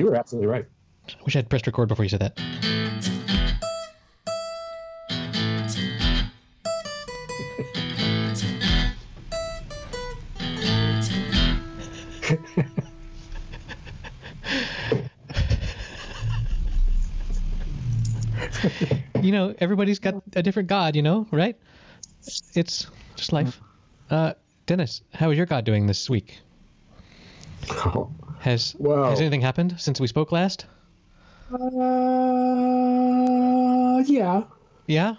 You were absolutely right. I wish I had pressed record before you said that. you know, everybody's got a different God, you know, right? It's just life. Uh, Dennis, how is your God doing this week? Oh, Has Well- has anything happened since we spoke last? Uh, yeah, Yeah.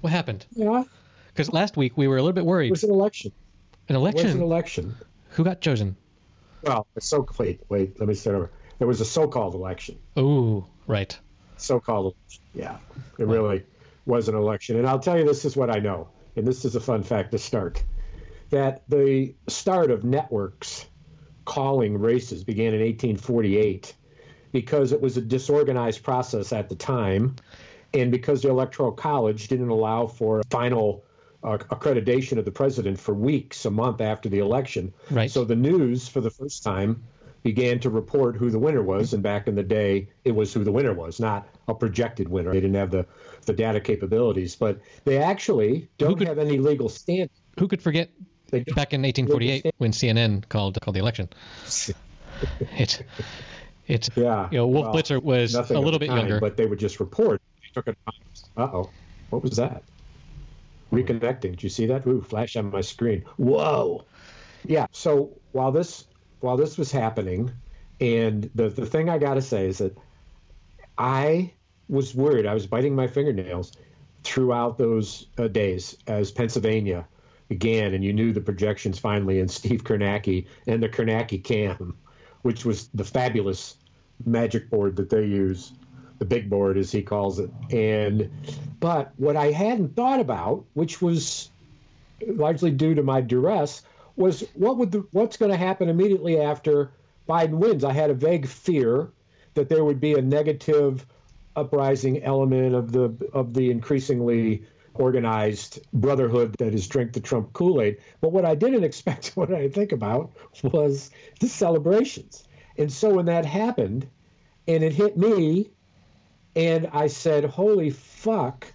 What happened? yeah. Because last week we were a little bit worried. It was an election. An election. It was an election. Who got chosen? Well, it's so wait, wait. Let me start over. There was a so-called election. Oh, right. So-called election. Yeah, it really was an election. And I'll tell you, this is what I know, and this is a fun fact to start. That the start of networks calling races began in 1848 because it was a disorganized process at the time, and because the Electoral College didn't allow for final uh, accreditation of the president for weeks, a month after the election. Right. So the news, for the first time, began to report who the winner was, and back in the day, it was who the winner was, not a projected winner. They didn't have the, the data capabilities, but they actually don't could- have any legal standing. Who could forget back in 1848 when CNN called called the election? It, it. Yeah. You know, Wolf well, Blitzer was a little bit time, younger. but they would just report. They took it. Uh oh, what was that? Reconnecting. Did you see that? Ooh, flash on my screen. Whoa. Yeah. So while this while this was happening, and the the thing I got to say is that I was worried. I was biting my fingernails throughout those uh, days as Pennsylvania began, and you knew the projections finally in Steve Kornacki and the Kornacki Cam, which was the fabulous magic board that they use, the big board as he calls it. And but what I hadn't thought about, which was largely due to my duress, was what would the, what's going to happen immediately after Biden wins. I had a vague fear that there would be a negative uprising element of the of the increasingly organized brotherhood that is drink the Trump Kool-Aid. But what I didn't expect, what I think about, was the celebrations. And so when that happened, and it hit me, and I said, "Holy fuck!"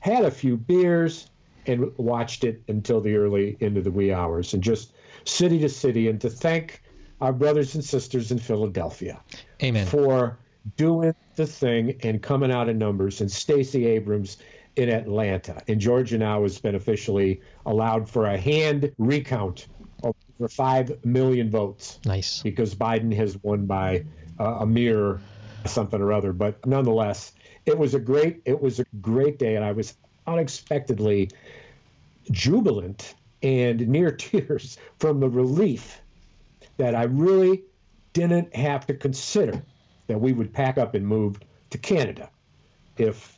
Had a few beers and watched it until the early into the wee hours, and just city to city, and to thank our brothers and sisters in Philadelphia Amen. for doing the thing and coming out in numbers, and Stacey Abrams in Atlanta. And Georgia now has been officially allowed for a hand recount of over 5 million votes Nice. because Biden has won by uh, a mere something or other. But nonetheless, it was a great it was a great day, and I was unexpectedly jubilant and near tears from the relief that I really didn't have to consider that we would pack up and move to Canada if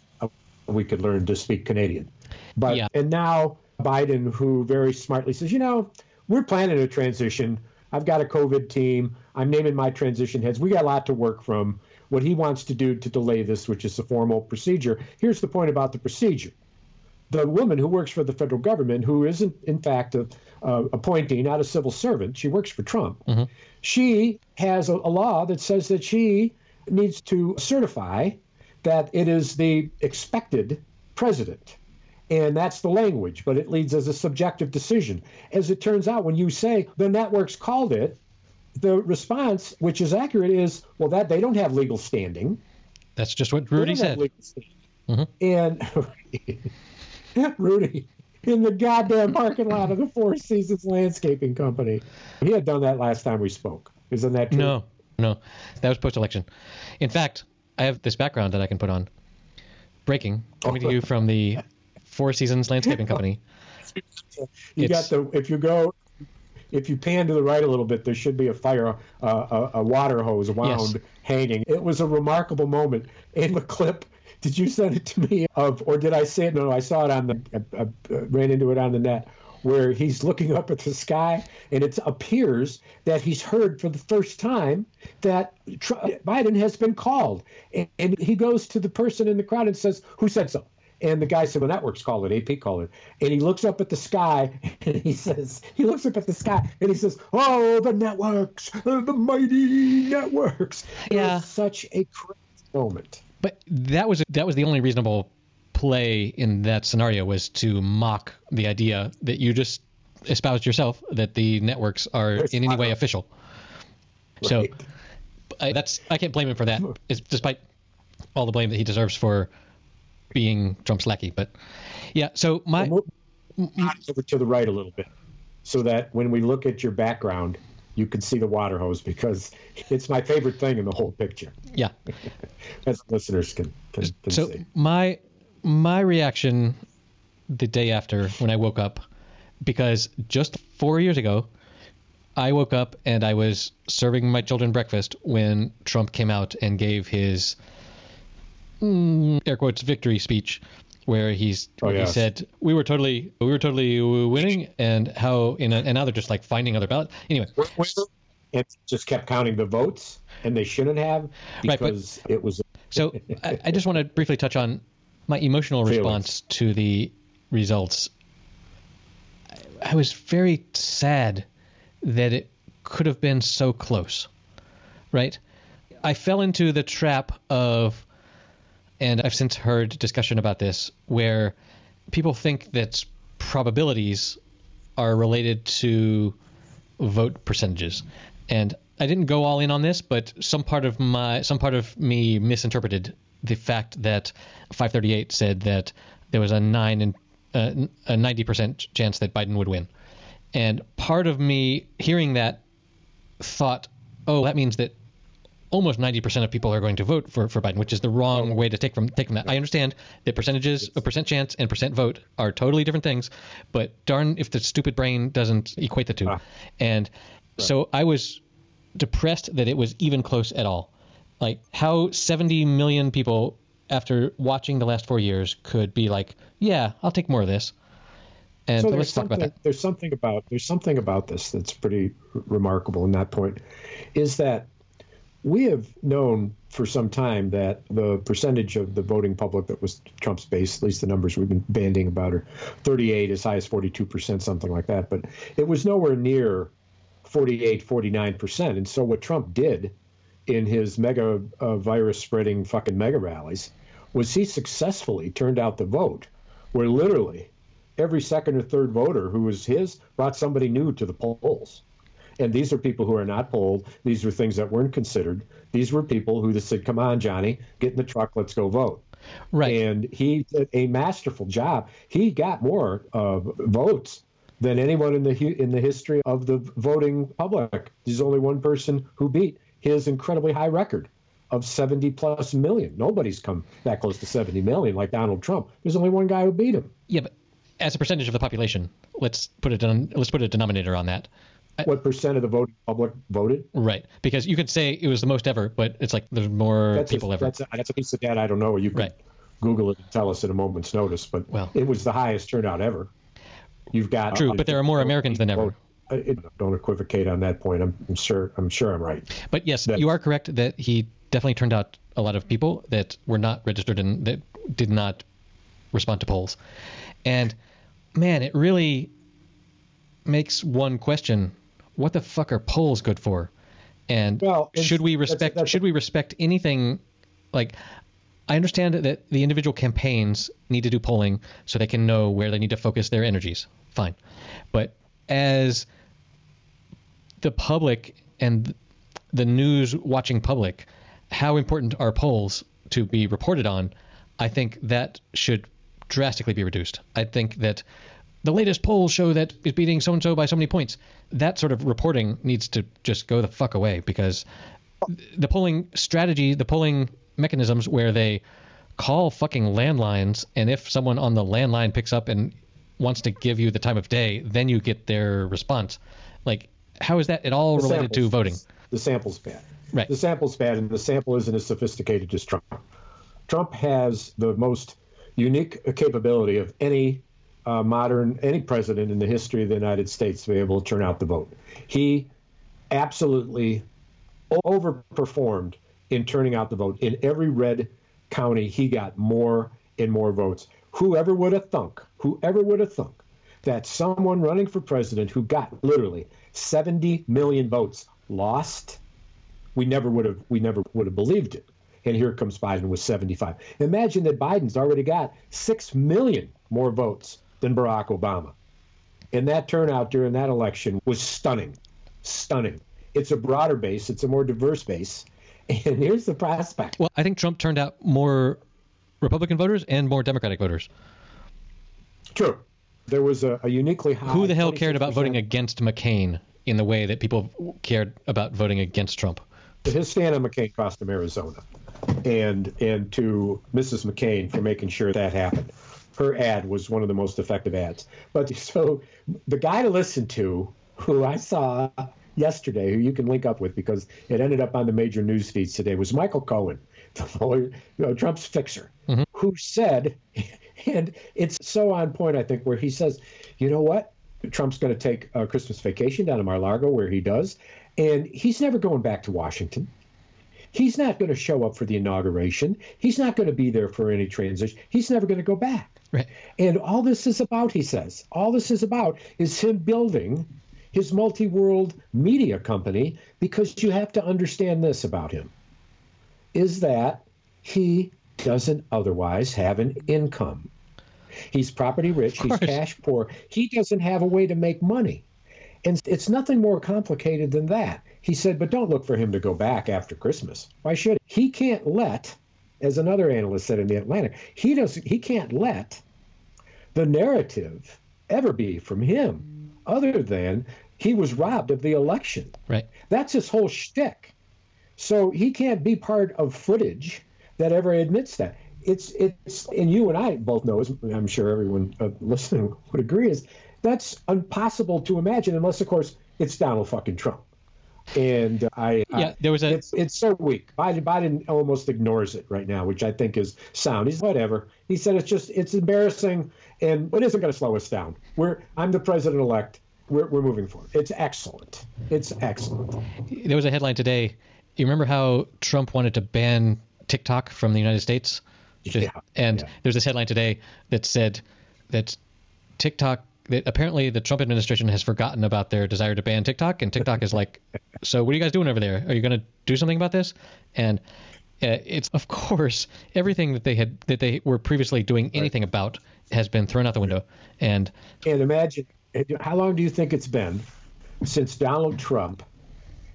we could learn to speak Canadian. But Yeah. and now Biden, who very smartly says, you know, we're planning a transition. I've got a COVID team. I'm naming my transition heads. We got a lot to work from. What he wants to do to delay this, which is a formal procedure. Here's the point about the procedure the woman who works for the federal government, who isn't in fact a uh, appointee, not a civil servant, she works for Trump. She has a, a law that says that she needs to certify that it is the expected president. And that's the language, but it leads as a subjective decision. As it turns out, when you say the networks called it, the response, which is accurate, is well that they don't have legal standing. That's just what Rudy said. standing. Mm-hmm. And Rudy in the goddamn parking lot of the Four Seasons Landscaping Company. He had done that last time we spoke. Isn't that true? No, no, that was post-election. In fact, I have this background that I can put on. Breaking, coming to you from the Four Seasons Landscaping Company. You It's- got the if you go if you pan to the right a little bit, there should be a fire, uh, a, a water hose wound Yes. hanging. It was a remarkable moment. In the clip, did you send it to me? Of or did I say it? No, I saw it on the. I, I, ran into it on the net. Where he's looking up at the sky, and it appears that he's heard for the first time that Tr- Biden has been called, and, and he goes to the person in the crowd and says, "Who said so?" And the guy said, "Well, networks call it. AP call it." And he looks up at the sky and he says, "He looks up at the sky and he says, oh, the networks, uh, the mighty networks." It Yeah. was such a crazy moment. But that was that was the only reasonable play in that scenario was to mock the idea that you just espoused yourself that the networks are There's in any way official. So I, that's I can't blame him for that, despite all the blame that he deserves for being Trump's lackey. But yeah, so my over to the right a little bit, so that when we look at your background, you can see the water hose because it's my favorite thing in the whole picture, yeah. as listeners can can, can so see. my my reaction the day after when I woke up, because just four years ago, I woke up and I was serving my children breakfast when Trump came out and gave his mm, air quotes victory speech, where he's Oh, where he said we were totally we were totally winning and how in a, and now they're just like finding other ballots. Anyway, It just kept counting the votes, and they shouldn't have Right, but- because it was So I, I just want to briefly touch on my emotional Feelings. response to the results. I, I was very sad that it could have been so close, right? I fell into the trap of, and I've since heard discussion about this, where people think that probabilities are related to vote percentages. And I didn't go all in on this, but some part of my some part of me misinterpreted the fact that 538 said that there was a nine and uh, a 90 percent chance that Biden would win, and part of me hearing that thought, oh, that means that almost 90% of people are going to vote for, for Biden, which is the wrong way to take from take from that. I understand that percentages, a percent chance and percent vote are totally different things, but darn if the stupid brain doesn't equate the two. Ah. And so I was depressed that it was even close at all. Like how 70 million people after watching the last 4 years could be like, "Yeah, I'll take more of this." And so let's talk about that. There's something about there's something about this that's pretty r- remarkable in that point, is that we have known for some time that the percentage of the voting public that was Trump's base, at least the numbers we've been banding about, are 38 as high as 42 percent, something like that. But it was nowhere near 48, 49 percent. And so what Trump did in his mega uh, virus spreading fucking mega rallies was he successfully turned out the vote, where literally every second or third voter who was his brought somebody new to the polls. And these are people who are not polled. These are things that weren't considered. These were people who just said, "Come on, Johnny, get in the truck, let's go vote." Right. And he did a masterful job. He got more uh, votes than anyone in the in the history of the voting public. There's only one person who beat his incredibly high record of 70 plus million. Nobody's come that close to 70 million like Donald Trump. There's only one guy who beat him. Yeah, but as a percentage of the population, let's put it on, let's put a denominator on that. What percent of the voting public voted? Right, because you could say it was the most ever, but it's like there's more That's people a, ever. That's a, that's a piece of data I don't know. You can Right. Google it and tell us at a moment's notice. But Well. it was the highest turnout ever. You've got True, but there are more Americans than ever. I- don't equivocate on that point. I'm, I'm sure. I'm sure I'm right. But yes, That- you are correct that he definitely turned out a lot of people that were not registered and that did not respond to polls. And man, it really makes one question: What the fuck are polls good for? And Well, should we that's- respect? that's- should we respect anything? Like, I understand that the individual campaigns need to do polling so they can know where they need to focus their energies. Fine, but as the public and the news watching public how important are polls to be reported on? I think that should drastically be reduced. I think that the latest polls show that is beating so and so by so many points. That sort of reporting needs to just go the fuck away because the polling strategy the polling mechanisms where they call fucking landlines and if someone on the landline picks up and wants to give you the time of day then you get their response like how is that at all The related to voting The sample's bad. Right. The sample's bad, and the sample isn't as sophisticated as Trump. Trump has the most unique capability of any uh, modern any president in the history of the United States to be able to turn out the vote. He absolutely overperformed in turning out the vote. In every red county, he got more and more votes. Whoever would have thunk, whoever would have thunk that someone running for president who got literally 70 million votes lost, we never would have we never would have believed it. And here comes Biden with 75. Imagine that Biden's already got 6 million more votes than Barack Obama. And that turnout during that election was stunning. Stunning. It's a broader base, it's a more diverse base. And here's the prospect. Well, I think Trump turned out more Republican voters and more Democratic voters. True. There was a, a uniquely high. Who the hell cared about voting against McCain in the way that people cared about voting against Trump? His stand on McCain cost him Arizona, and and to Mrs. McCain for making sure that happened. Her ad was one of the most effective ads. But so the guy to listen to, who I saw yesterday, who you can link up with because it ended up on the major news feeds today, was Michael Cohen, the lawyer, you know, Trump's fixer, mm-hmm. who said, and it's so on point, I think, where he says, you know what? Trump's going to take a Christmas vacation down to Mar-a-Lago, where he does, and he's never going back to Washington. He's not going to show up for the inauguration. He's not going to be there for any transition. He's never going to go back. Right. And all this is about, he says, all this is about is him building his multi world media company because you have to understand this about him is that he doesn't otherwise have an income. He's property rich, he's cash poor, he doesn't have a way to make money. And it's nothing more complicated than that. He said, but don't look for him to go back after Christmas. Why should he? He can't let, as another analyst said in the Atlantic, he doesn't he can't let the narrative ever be from him other than he was robbed of the election. Right. That's his whole shtick. So he can't be part of footage that ever admits that. It's it's and you and I both know, as I'm sure everyone uh, listening would agree, is that's impossible to imagine unless, of course, it's Donald fucking Trump. And I yeah, there was a it's it's so weak. Biden Biden almost ignores it right now, which I think is sound. He's whatever. He said it's just it's embarrassing, and it isn't going to slow us down. We're I'm the president elect. We're, we're moving forward. It's excellent. It's excellent. There was a headline today. You remember how Trump wanted to ban TikTok from the United States? Yeah. And yeah. there's this headline today that said that TikTok that apparently the Trump administration has forgotten about their desire to ban TikTok, and TikTok is like, so what are you guys doing over there? Are you going to do something about this? And uh, it's of course everything that they had that they were previously doing anything right. about has been thrown out the window. And and imagine how long do you think it's been since Donald Trump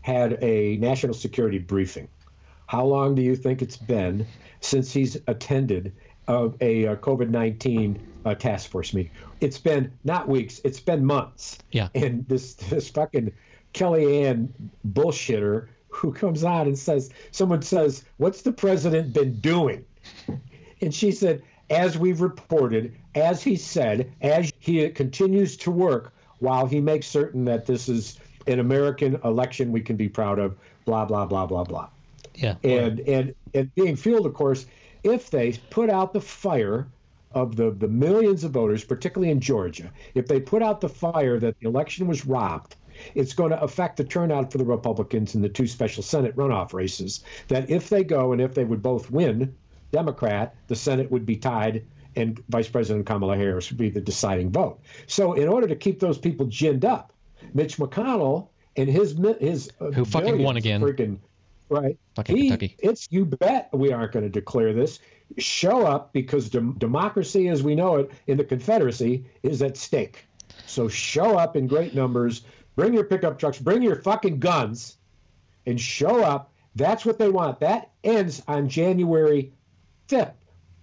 had a national security briefing? How long do you think it's been since he's attended uh, a, a COVID 19 uh, task force meeting? It's been not weeks, it's been months. Yeah. And this, this fucking Kellyanne bullshitter who comes out and says, someone says, What's the president been doing? And she said, As we've reported, as he said, as he continues to work while he makes certain that this is an American election we can be proud of, blah, blah, blah, blah, blah. Yeah. And and and being fueled, of course, if they put out the fire of the, the millions of voters, particularly in Georgia, if they put out the fire that the election was robbed, it's going to affect the turnout for the Republicans in the two special Senate runoff races. That if they go and if they would both win Democrat, the Senate would be tied and Vice President Kamala Harris would be the deciding vote. So, in order to keep those people ginned up, Mitch McConnell and his his uh, who fucking won again, freaking right? Fucking he, Kentucky. It's you bet we aren't going to declare this. Show up because de- democracy, as we know it in the Confederacy, is at stake. So show up in great numbers. Bring your pickup trucks. Bring your fucking guns, and show up. That's what they want. That ends on January fifth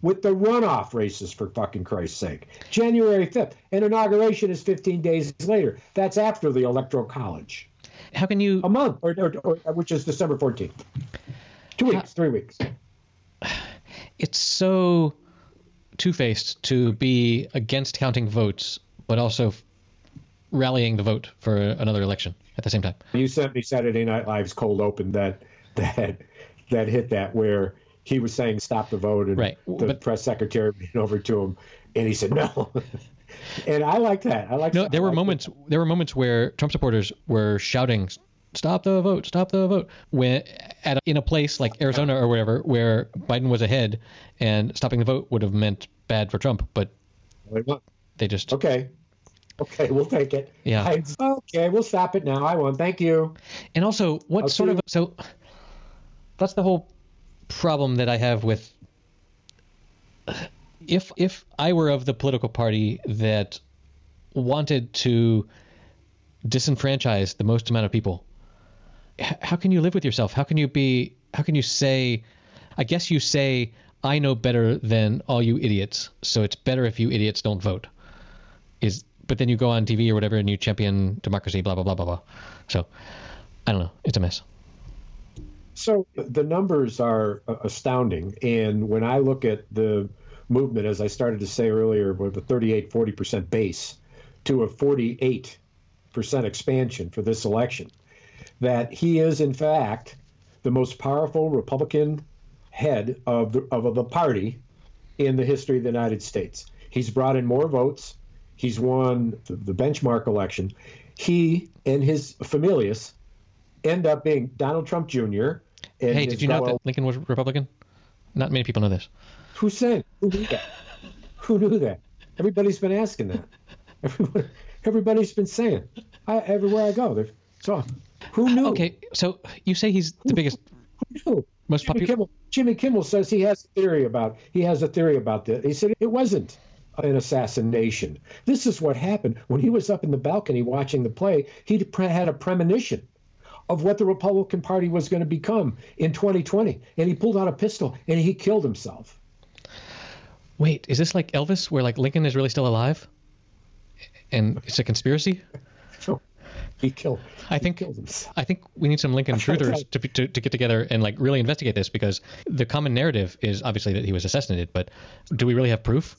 with the runoff races for fucking Christ's sake. January 5th. And inauguration is 15 days later. That's after the Electoral College. How can you. A month, or, or, or which is December 14th. Two weeks, How... three weeks. It's so two faced to be against counting votes, but also rallying the vote for another election at the same time. You sent me Saturday Night Live's cold open that that that hit that where he was saying stop the vote, and right. the but, press secretary went over to him, and he said no. and I like that. I like. No, that. there were like moments. That. There were moments where Trump supporters were shouting stop the vote, stop the vote. When at a, in a place like Arizona or wherever where Biden was ahead, and stopping the vote would have meant bad for Trump, but they just okay. Okay, we'll take it. Yeah. I, okay, we'll stop it now. I won. Thank you. And also, what I'll sort of so that's the whole problem that I have with if if I were of the political party that wanted to disenfranchise the most amount of people, how can you live with yourself? How can you be? How can you say? I guess you say I know better than all you idiots, so it's better if you idiots don't vote. Is but then you go on TV or whatever and you champion democracy, blah blah blah blah blah. So I don't know. It's a mess. So the numbers are uh, astounding. And when I look at the movement, as I started to say earlier, with a 38, 40% base to a 48% expansion for this election, that he is, in fact, the most powerful Republican head of the, of the party in the history of the United States. He's brought in more votes. He's won the, benchmark election. He and his familias end up being Donald Trump Jr. And Hey, did you know that Lincoln was Republican? Not many people know this. Who said? Who knew that? Who knew that? Everybody's been asking that. Everybody, everybody's been saying. I, everywhere I go, so. Who knew? Okay, so you say he's the biggest, Who knew? most Jimmy popular. Kimmel, Jimmy Kimmel says he has a theory about he has a theory about this. He said it wasn't an assassination. This is what happened when he was up in the balcony watching the play. He had a premonition of what the Republican Party was going to become in 2020, and he pulled out a pistol and he killed himself. Wait, is this like Elvis, where like Lincoln is really still alive, and it's a conspiracy? He killed. I think. I think we need some Lincoln truthers to, to to get together and like really investigate this because the common narrative is obviously that he was assassinated, but do we really have proof?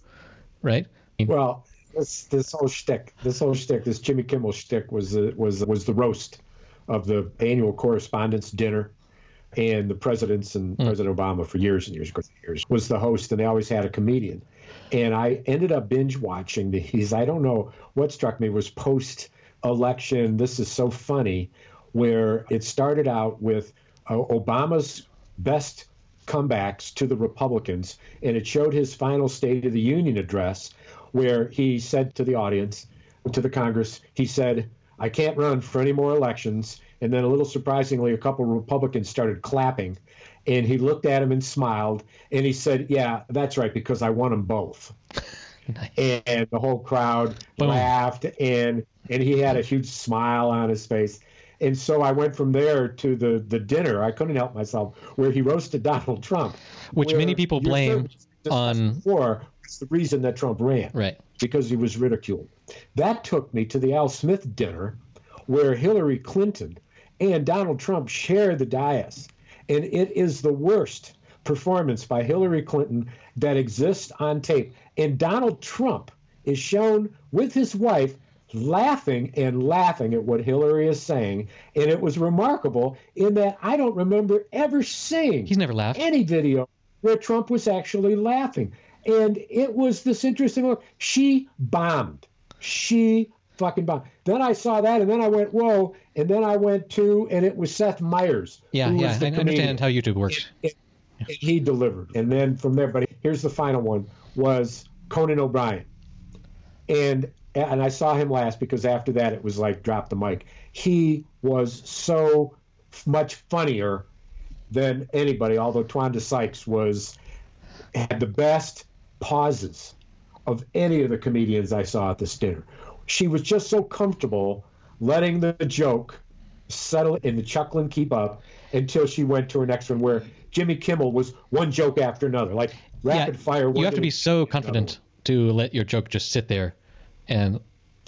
Right? I mean, Well, this this whole shtick, this whole shtick, this Jimmy Kimmel shtick was uh, was was the roast of the annual correspondents dinner, and the presidents and President Obama for years and years and years was the host, and they always had a comedian. And I ended up binge watching these. I don't know what struck me was post election. This is so funny, where it started out with uh, Obama's best comebacks to the Republicans, and it showed his final State of the Union address, where he said to the audience, to the Congress, he said, I can't run for any more elections. And then, a little surprisingly, a couple of Republicans started clapping. And he looked at him and smiled. And he said, Yeah, that's right, because I won them both. And the whole crowd Boom. laughed. And, and he had a huge smile on his face. And so I went from there to the, the dinner. I couldn't help myself, where he roasted Donald Trump. Which many people blame on- it's the reason that Trump ran right. Because he was ridiculed. That took me to the Al Smith dinner where Hillary Clinton and Donald Trump shared the dais. And it is the worst performance by Hillary Clinton that exists on tape. And Donald Trump is shown with his wife laughing and laughing at what Hillary is saying. And it was remarkable in that I don't remember ever seeing He's never laughed. any video where Trump was actually laughing. And it was this interesting look. She bombed. She fucking bombed. Then I saw that and then I went, whoa. And then I went to, and it was Seth Meyers. Yeah, yeah. I the understand how YouTube works. And he delivered. And then from there, but here's the final one was Conan O'Brien. And and I saw him last because after that it was like drop the mic. He was so much funnier than anybody, although Wanda Sykes was had the best pauses of any of the comedians I saw at this dinner. She was just so comfortable letting the joke settle and the chuckling keep up until she went to her next one where Jimmy Kimmel was one joke after another, like rapid yeah, fire. You have to be so confident to let your joke just sit there, and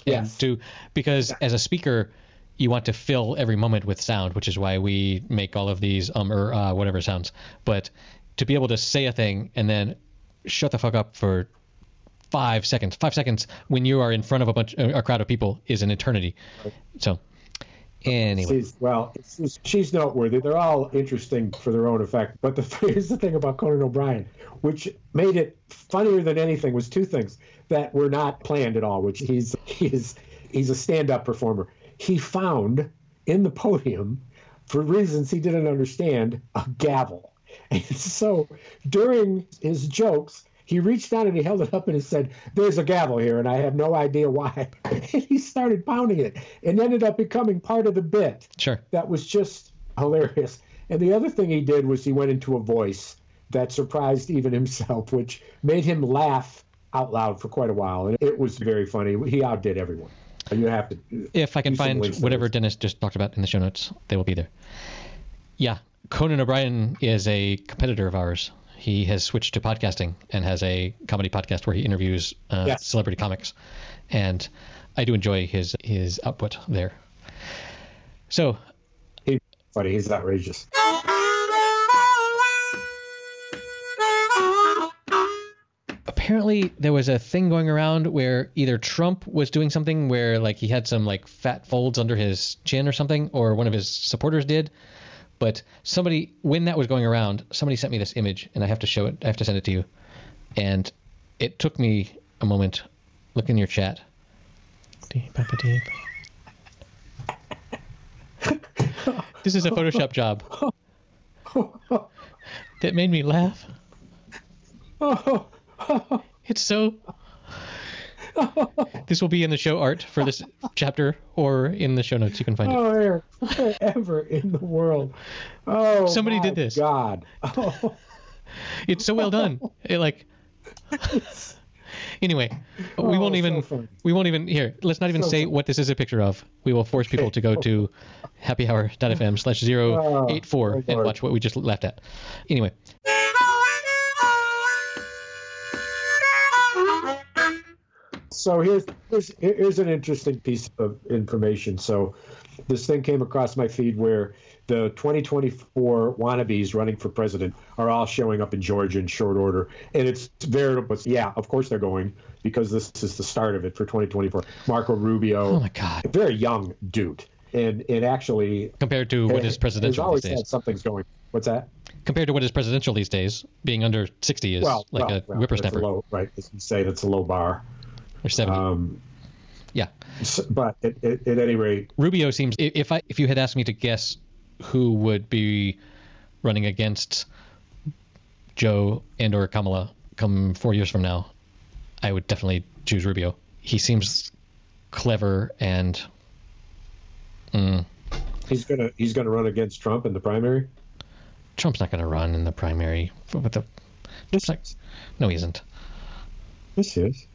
Yes. and to because as a speaker, you want to fill every moment with sound, which is why we make all of these um or uh, whatever sounds. But to be able to say a thing and then shut the fuck up for five seconds, five seconds when you are in front of a bunch a crowd of people is an eternity. So anyway, She's, well, she's, she's noteworthy. They're all interesting for their own effect. But the, here's the thing about Conan O'Brien, which made it funnier than anything, was two things that were not planned at all. Which he's he's he's a stand-up performer. He found in the podium for reasons he didn't understand a gavel. And so during his jokes, he reached down and he held it up and he said, There's a gavel here, and I have no idea why. and he started pounding it and ended up becoming part of the bit. Sure. That was just hilarious. And the other thing he did was he went into a voice that surprised even himself, which made him laugh out loud for quite a while. And it was very funny. He outdid everyone. You have to. If I can find whatever Dennis just talked about in the show notes, they will be there. Yeah, Conan O'Brien is a competitor of ours. He has switched to podcasting and has a comedy podcast where he interviews uh, yes. celebrity comics, and I do enjoy his his output there. So, he's funny. He's outrageous. apparently there was a thing going around where either Trump was doing something where like he had some like fat folds under his chin or something, or one of his supporters did. But somebody, when that was going around, somebody sent me this image, and I have to show it. I have to send it to you. And it took me a moment. Look in your chat. this is a Photoshop job that made me laugh. it's so. this will be in the show art for this chapter or in the show notes. You can find oh, it. Oh, ever in the world. Oh, somebody did this. God. Oh. It's so well done. It like. anyway, we oh, won't even so we won't even here. Let's not even so say what this is a picture of. We will force people to go to happyhour.fm slash zero eight four oh, and watch what we just left at. Anyway. So here's, here's here's an interesting piece of information. So this thing came across my feed where the 2024 wannabes running for president are all showing up in Georgia in short order, and it's veritable. Yeah, of course they're going because this is the start of it for 2024. Marco Rubio, oh my God, very young dude, and and actually compared to eh, what is presidential always these days, something's going. What's that? Compared to what is presidential these days, being under 60 is well, like well, a well, whippersnapper. Low, right? As you say, that's a low bar or 70. Um, yeah. But at, at, at, any rate, Rubio seems. If I if you had asked me to guess who would be running against Joe and or Kamala come four years from now, I would definitely choose Rubio. He seems clever and. Mm, he's gonna he's gonna run against Trump in the primary. Trump's not gonna run in the primary. What the? Like, no, he isn't. Yes, he is.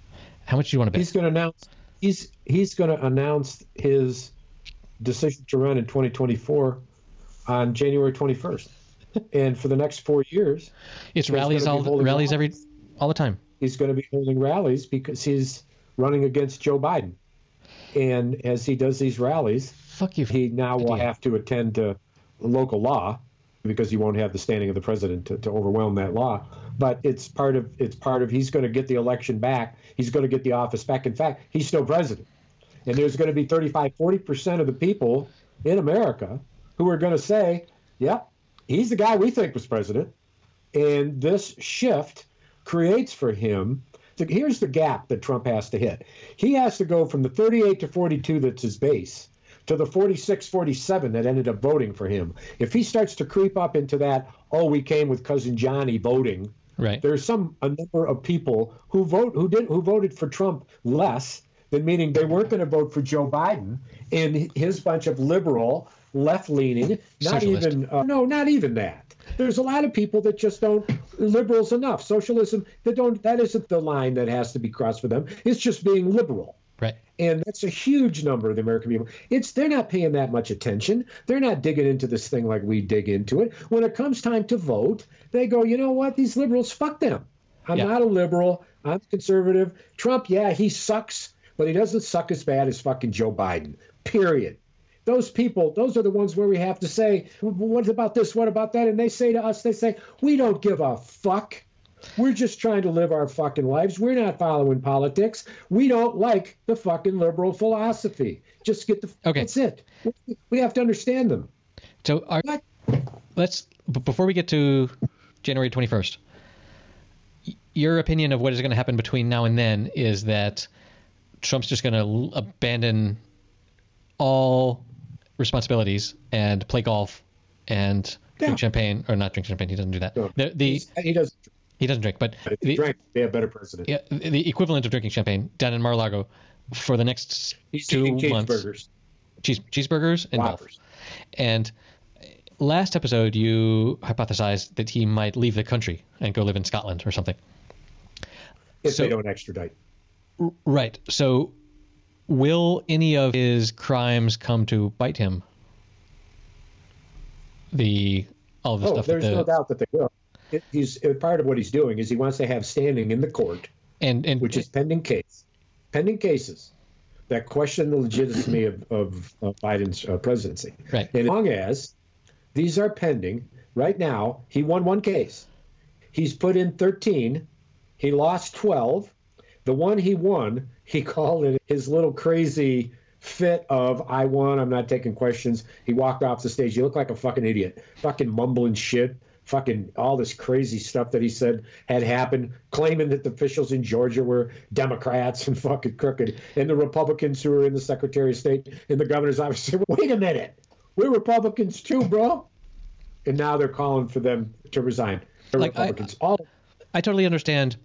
How much do you want to bet? He's going to announce. He's he's going to announce his decision to run in 2024 on January 21st, and for the next four years, it's rallies all rallies every all the time. He's going to be holding rallies because he's running against Joe Biden, and as he does these rallies, fuck you. He now will have to attend to local law because he won't have the standing of the president to, to overwhelm that law. But it's part of it's part of he's going to get the election back. He's going to get the office back. In fact, he's still president. And there's going to be 35, 40% of the people in America who are going to say, yeah, he's the guy we think was president. And this shift creates for him here's the gap that Trump has to hit. He has to go from the 38 to 42 that's his base to the 46 47 that ended up voting for him. If he starts to creep up into that, oh, we came with cousin Johnny voting. Right. There's some a number of people who vote who didn't who voted for Trump less than meaning they weren't going to vote for Joe Biden and his bunch of liberal left leaning, not Socialist. even uh, no, not even that. There's a lot of people that just don't liberals enough. Socialism that don't that isn't the line that has to be crossed for them. It's just being liberal. And that's a huge number of the American people. It's they're not paying that much attention. They're not digging into this thing like we dig into it. When it comes time to vote, they go, you know what? These liberals, fuck them. I'm yeah. not a liberal. I'm conservative. Trump, yeah, he sucks, but he doesn't suck as bad as fucking Joe Biden. Period. Those people, those are the ones where we have to say, what about this? What about that? And they say to us, they say, we don't give a fuck. We're just trying to live our fucking lives. We're not following politics. We don't like the fucking liberal philosophy. Just get the. Okay. That's it. We have to understand them. So our, let's before we get to January twenty first. Your opinion of what is going to happen between now and then is that Trump's just going to abandon all responsibilities and play golf and Yeah. drink champagne or not drink champagne. He doesn't do that. No. The, the he doesn't. He doesn't drink, but he the, drank, they have better president. yeah, the equivalent of drinking champagne down in Mar-a-Lago for the next He's two months. cheeseburgers, Cheese, cheeseburgers and golf. And last episode, you hypothesized that he might leave the country and go live in Scotland or something. If So- they don't extradite. Right. So, will any of his crimes come to bite him? The all the Oh, stuff. there's the, no doubt that they will. He's uh, part of what he's doing is he wants to have standing in the court, and and which is pending case, pending cases that question the legitimacy of, of, of Biden's uh, presidency. Right. And as long as these are pending, right now he won one case. He's put in 13. He lost 12. The one he won, he called it his little crazy fit of I won, I'm not taking questions. He walked off the stage. He looked like a fucking idiot. Fucking mumbling shit. Fucking all this crazy stuff that he said had happened, claiming that the officials in Georgia were Democrats and fucking crooked, and the Republicans who were in the Secretary of State and the governor's office said, wait a minute, we're Republicans too, bro. And now they're calling for them to resign. They're Like, I- Republicans. all I totally understand,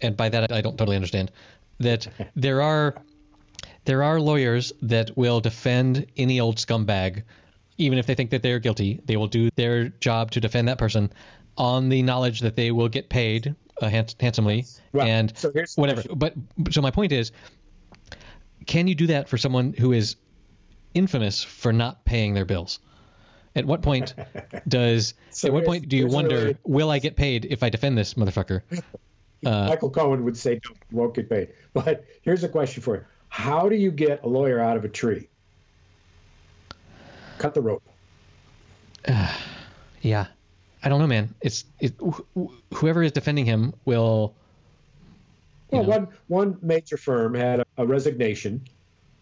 and by that I don't totally understand that there are there are lawyers that will defend any old scumbag, even if they think that they're guilty. They will do their job to defend that person on the knowledge that they will get paid uh, hands- handsomely Right. and So here's whatever. question. But so my point is, can you do that for someone who is infamous for not paying their bills? At what point does So at what point do you wonder really- will I get paid if I defend this motherfucker? Uh, Michael Cohen would say, no, won't get paid. But here's a question for you How do you get a lawyer out of a tree? Cut the rope. Yeah, I don't know, man. It's it, wh- wh- whoever is defending him will. Well, know, one, one major firm had a, a resignation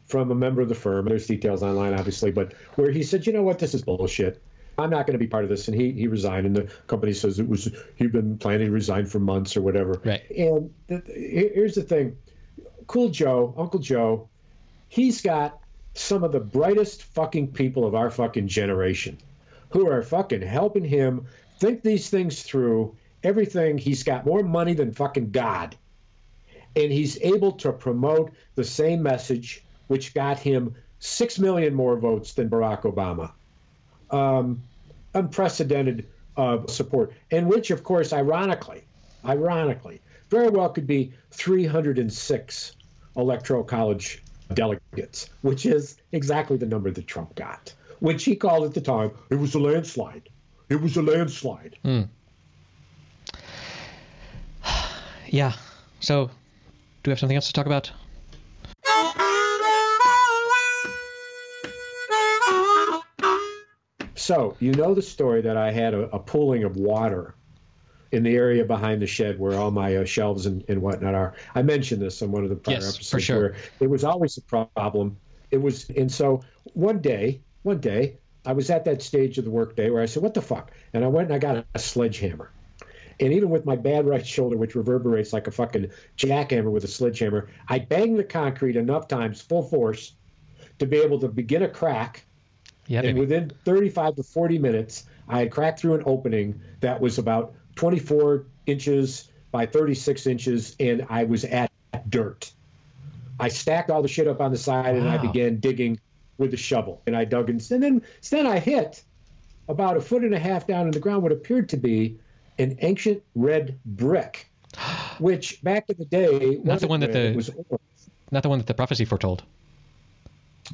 from a member of the firm. There's details online, obviously, but where he said, you know what, this is bullshit. I'm not going to be part of this. And he, he resigned, and the company says it was he'd been planning to resign for months or whatever. Right. And the, here's the thing Cool Joe, Uncle Joe, he's got some of the brightest fucking people of our fucking generation who are fucking helping him think these things through. Everything. He's got more money than fucking God. And he's able to promote the same message, which got him six million more votes than Barack Obama. Um, unprecedented uh, support, and which, of course, ironically, ironically, very well could be 306 electoral college delegates, which is exactly the number that Trump got, which he called at the time it was a landslide. It was a landslide. Hmm. yeah. So, do we have something else to talk about? So you know the story that I had a, a pooling of water in the area behind the shed where all my uh, shelves and, and whatnot are. I mentioned this on one of the prior Yes, for sure. where it was always a problem. It was, and so one day, one day, I was at that stage of the workday where I said, "What the fuck?" And I went and I got a sledgehammer. And even with my bad right shoulder, which reverberates like a fucking jackhammer with a sledgehammer, I banged the concrete enough times, full force, to be able to begin a crack Yeah, and baby. within 35 to 40 minutes, I had cracked through an opening that was about 24 inches by 36 inches, and I was at dirt. I stacked all the shit up on the side, and I began digging with the shovel. And I dug, in, and then then I hit about a foot and a half down in the ground what appeared to be an ancient red brick, which back in the day Not the one that red, the- was orange. Not the one that the prophecy foretold.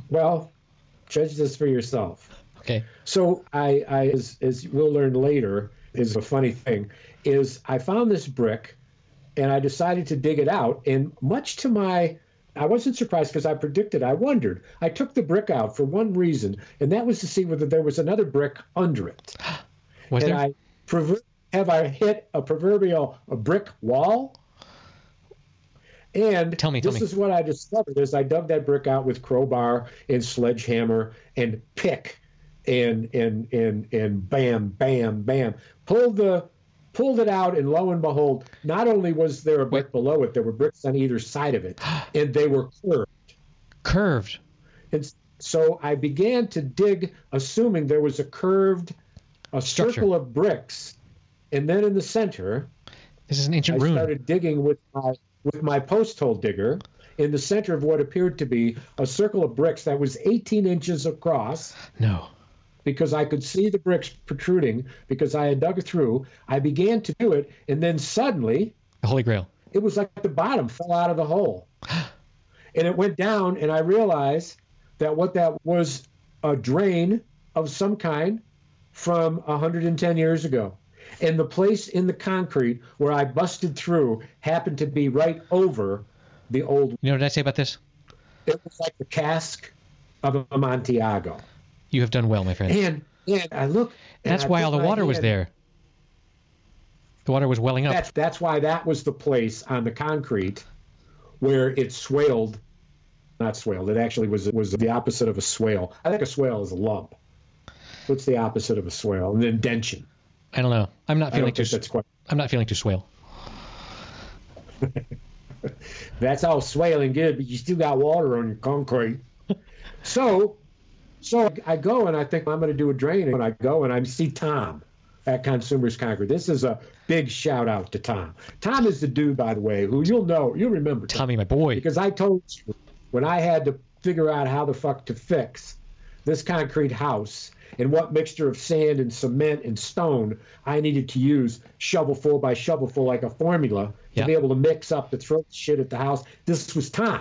well. Judge this for yourself. Okay. So I, I as, as we'll learn later, is a funny thing, is I found this brick, and I decided to dig it out, and much to my I wasn't surprised because I predicted. I wondered. I took the brick out for one reason, and that was to see whether there was another brick under it. Was and there? I prover- have I hit a proverbial a brick wall? And Tell me, tell this me. is what I discovered as I dug that brick out with crowbar and sledgehammer and pick and and and and bam, bam, bam. Pulled the pulled it out and lo and behold, not only was there a brick below it, there were bricks on either side of it, and they were curved. Curved. And so I began to dig, assuming there was a curved, a Structure. circle of bricks, and then in the center, This is an ancient I rune. started digging with my with my post hole digger in the center of what appeared to be a circle of bricks that was 18 inches across No. Because I could see the bricks protruding because I had dug through. I began to do it, and then suddenly The Holy Grail. it was like the bottom fell out of the hole. and it went down, and I realized that what that was a drain of some kind from 110 years ago. And the place in the concrete where I busted through happened to be right over the old, You know what I say about this? it was like the cask of Amontillado. You have done well, my friend. And, and I look. and That's I why all the water was there. The water was welling up. That's that's why that was the place on the concrete where it swaled, not swaled. It actually was was the opposite of a swale. I think a swale is a lump. What's the opposite of a swale? An indention. I don't know. I'm not feeling too. quite. I'm not feeling too swale. That's all swaling good, but you still got water on your concrete. so, so I go and I think I'm going to do a drain, and I go and I see Tom at Consumers Concrete. This is a big shout out to Tom. Tom is the dude, by the way, who you'll know, you'll remember. Tom. Tommy, my boy. Because I told you when I had to figure out how the fuck to fix this concrete house and what mixture of sand and cement and stone I needed to use shovelful by shovelful like a formula to Yeah. be able to mix up to throw shit at the house. This was Tom.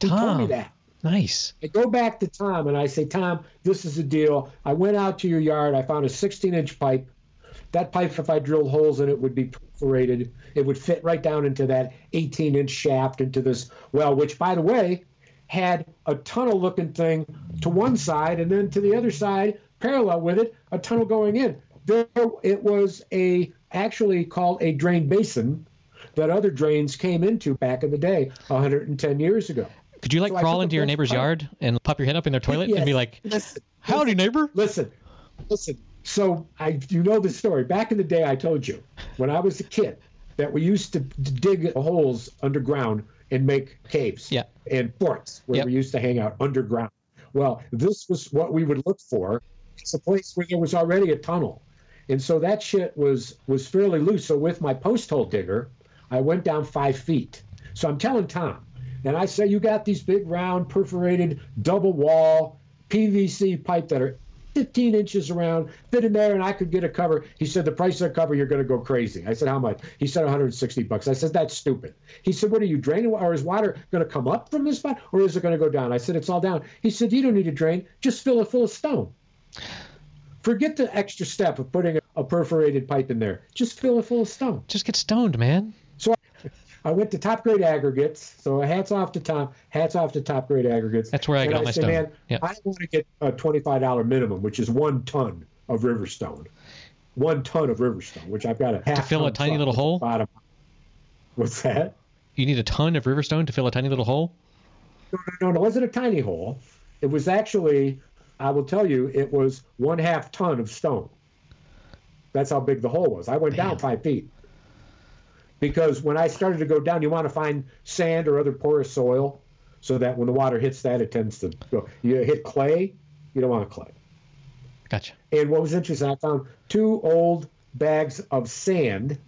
He told me Tom. that. Nice. I go back to Tom and I say, Tom, this is the deal. I went out to your yard. I found a 16 inch pipe. That pipe, if I drilled holes in it, would be perforated. It would fit right down into that 18 inch shaft into this well, which, by the way, had a tunnel looking thing to one side and then to the other side, parallel with it, a tunnel going in. There, it was a actually called a drain basin that other drains came into back in the day, 110 years ago. Could you like So crawl into your neighbor's yard and pop your head up in their toilet and be like, Listen, "Howdy, neighbor." Listen, listen. So I, you know the story. Back in the day, I told you when I was a kid that we used to dig holes underground and make caves Yeah. and forts where Yep. we used to hang out underground. Well, this was what we would look for. It's a place where there was already a tunnel, and so that shit was was fairly loose. So with my post hole digger, I went down five feet. So I'm telling Tom, and I say, you got these big round perforated double wall PVC pipe that are 15 inches around, fit in there, and I could get a cover. He said, the price of the cover, you're going to go crazy. I said, how much? He said, 160 bucks. I said, that's stupid. He said, what are you draining? Or is water going to come up from this spot, or is it going to go down? I said, it's all down. He said, you don't need to drain. Just fill it full of stone. Forget the extra step of putting a perforated pipe in there. Just fill it full of stone. Just get stoned, man. I went to top grade aggregates. So hats off to Tom. Hats off to top grade aggregates. That's where I and got my say, stone. Man, Yeah. I want to get a twenty-five dollar minimum, which is one ton of riverstone. One ton of riverstone, which I've got a half fill a tiny little hole? Bottom. What's that? You need a ton of riverstone to fill a tiny little hole. No, no, no, it wasn't a tiny hole. It was actually, I will tell you, it was one half ton of stone. That's how big the hole was. I went down five feet. Because when I started to go down, you want to find sand or other porous soil so that when the water hits that, it tends to go. You hit clay, you don't want clay. Gotcha. And what was interesting, I found two old bags of sand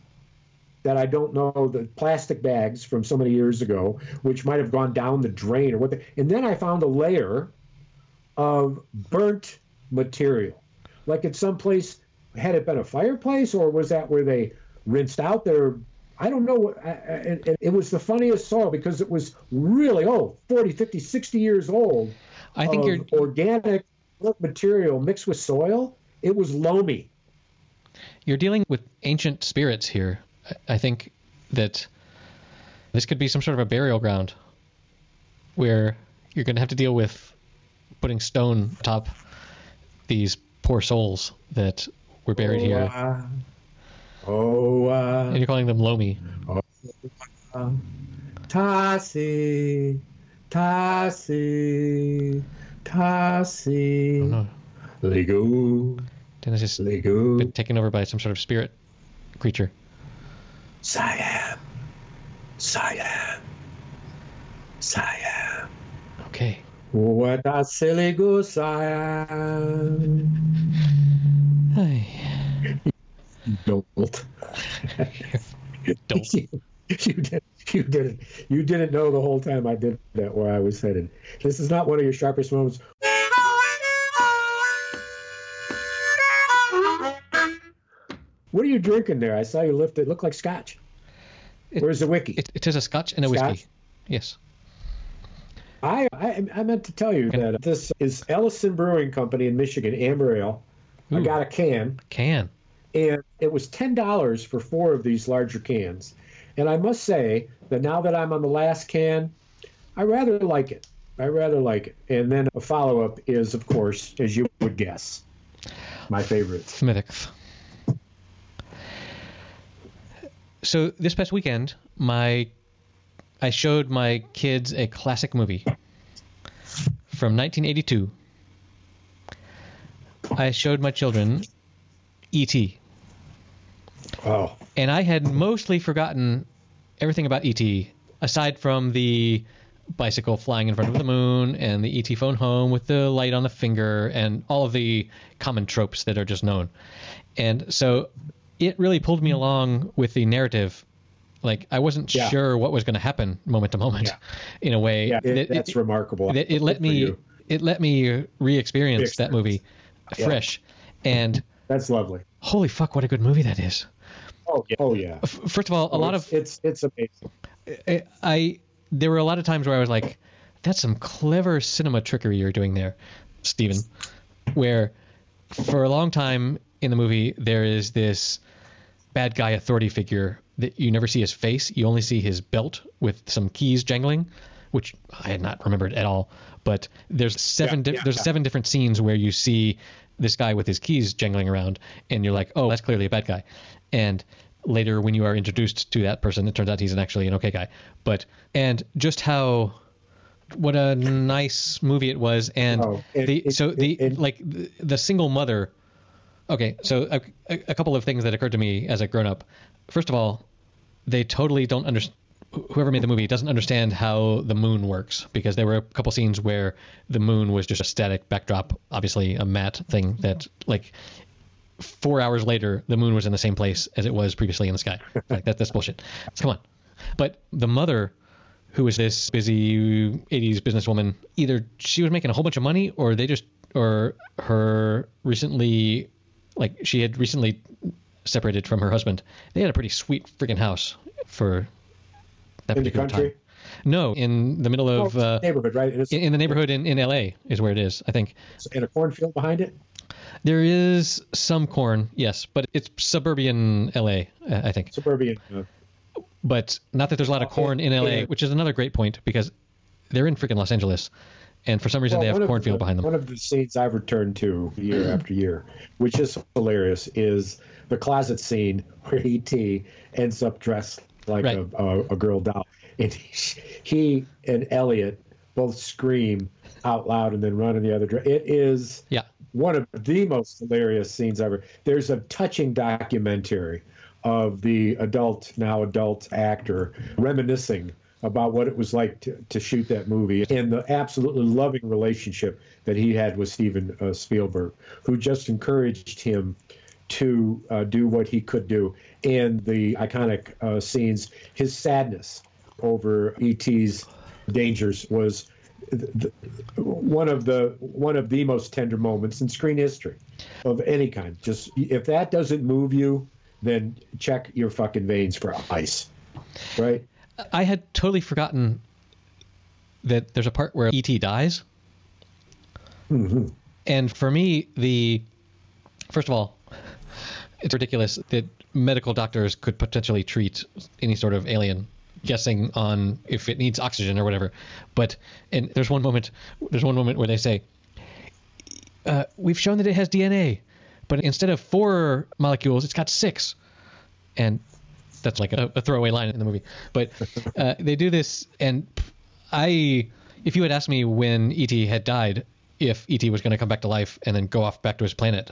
that I don't know, the plastic bags from so many years ago, which might have gone down the drain or what. The, and then I found a layer of burnt material. Like at some place, had it been a fireplace or was that where they rinsed out their. I don't know. I- I- It, it was the funniest soil because it was really old 40, 50, 60 years old I think you're organic material mixed with soil. It was loamy. you're dealing with ancient spirits here. I- think that this could be some sort of a burial ground where you're going to have to deal with putting stone atop these poor souls that were buried here, uh, oh, and uh, you're calling them Lomi. Tassi, Tassi, Tassi. Oh no, Lego, Dennis is Lego. been taken over by some sort of spirit creature. Siam, Siam, Siam. Okay, What a silly goose I am. Don't. Don't. you did. You didn't. You didn't know the whole time I did that where I was headed. This is not one of your sharpest moments. What are you drinking there? I saw you lift it. Looked like scotch. Where's the wiki? It, it is a scotch and a Scotch? whiskey. Yes. I, I I meant to tell you that this is Ellison Brewing Company in Michigan, Amber Ale. I got a can, Can. And it was ten dollars for four of these larger cans. And I must say that now that I'm on the last can, I rather like it. I rather like it. And then a follow up is, of course, as you would guess, my favorite. Smithwick's. So this past weekend, my I showed my kids a classic movie from 1982. I showed my children E.T. Oh, and I had mostly forgotten everything about ET, aside from the bicycle flying in front of the moon and the ET phone home with the light on the finger and all of the common tropes that are just known. And so it really pulled me along with the narrative. Like I wasn't Yeah. sure what was going to happen moment to moment, Yeah. in a way. yeah, it, that- that's remarkable. that it let Good me it let me re-experience that movie fresh. And That's lovely. holy fuck, what a good movie that is! Oh yeah. Oh yeah. First of all, a lot of it's it's, it's amazing. I, I there were a lot of times where I was like, "That's some clever cinema trickery you're doing there, Steven. Where for a long time in the movie there is this bad guy authority figure that you never see his face. You only see his belt with some keys jangling, which I had not remembered at all. But there's seven Yeah, di- yeah, there's yeah. seven different scenes where you see this guy with his keys jangling around, and you're like, "Oh, that's clearly a bad guy." And later, when you are introduced to that person, it turns out he's an actually an okay guy. But and just how what a nice movie it was, and Oh, it- the it- so the it- like the, the single mother. Okay, so a, a, a couple of things that occurred to me as a grown up. First of all, they totally don't understand. Whoever made the movie doesn't understand how the moon works because there were a couple scenes where the moon was just a static backdrop, obviously a matte thing that like four hours later the moon was in the same place as it was previously in the sky. Like that, that's bullshit. Come on. But the mother, who was this busy '80s businesswoman, either she was making a whole bunch of money, or they just, or her recently, like she had recently separated from her husband. They had a pretty sweet freaking house for that In the country? time. No, in the middle of Oh, uh, neighborhood, right? In, in the neighborhood in, in LA is where it is. I think and a cornfield behind it. there is some corn, yes, but it's suburban LA. I think. Suburban. Uh, but not that there's a lot of corn in LA, which is another great point because they're in freaking Los Angeles, and for some reason Well, they have cornfield the- behind them. One of the scenes I've returned to year after year, which is hilarious, is the closet scene where E.T. ends up dressed like Right. a, a, a girl doll. And he, he and Elliot both scream out loud and then run in the other direction. It is Yeah, one of the most hilarious scenes ever. There's a touching documentary of the adult, now adult actor reminiscing about what it was like to, to shoot that movie and the absolutely loving relationship that he had with Steven uh, Spielberg, who just encouraged him to uh, do what he could do. And the iconic uh, scenes, his sadness over E.T.'s dangers was th- th- one of the one of the most tender moments in screen history of any kind. Just if that doesn't move you, then check your fucking veins for ice. Right? I had totally forgotten that there's a part where ET dies, Mm-hmm. and for me, the first of all, it's ridiculous that medical doctors could potentially treat any sort of alien guessing on if it needs oxygen or whatever. But and there's one moment there's one moment where they say uh, we've shown that it has dna but instead of four molecules it's got six. And that's like a, a throwaway line in the movie. But uh, they do this and i if you had asked me when et had died if et was going to come back to life and then go off back to his planet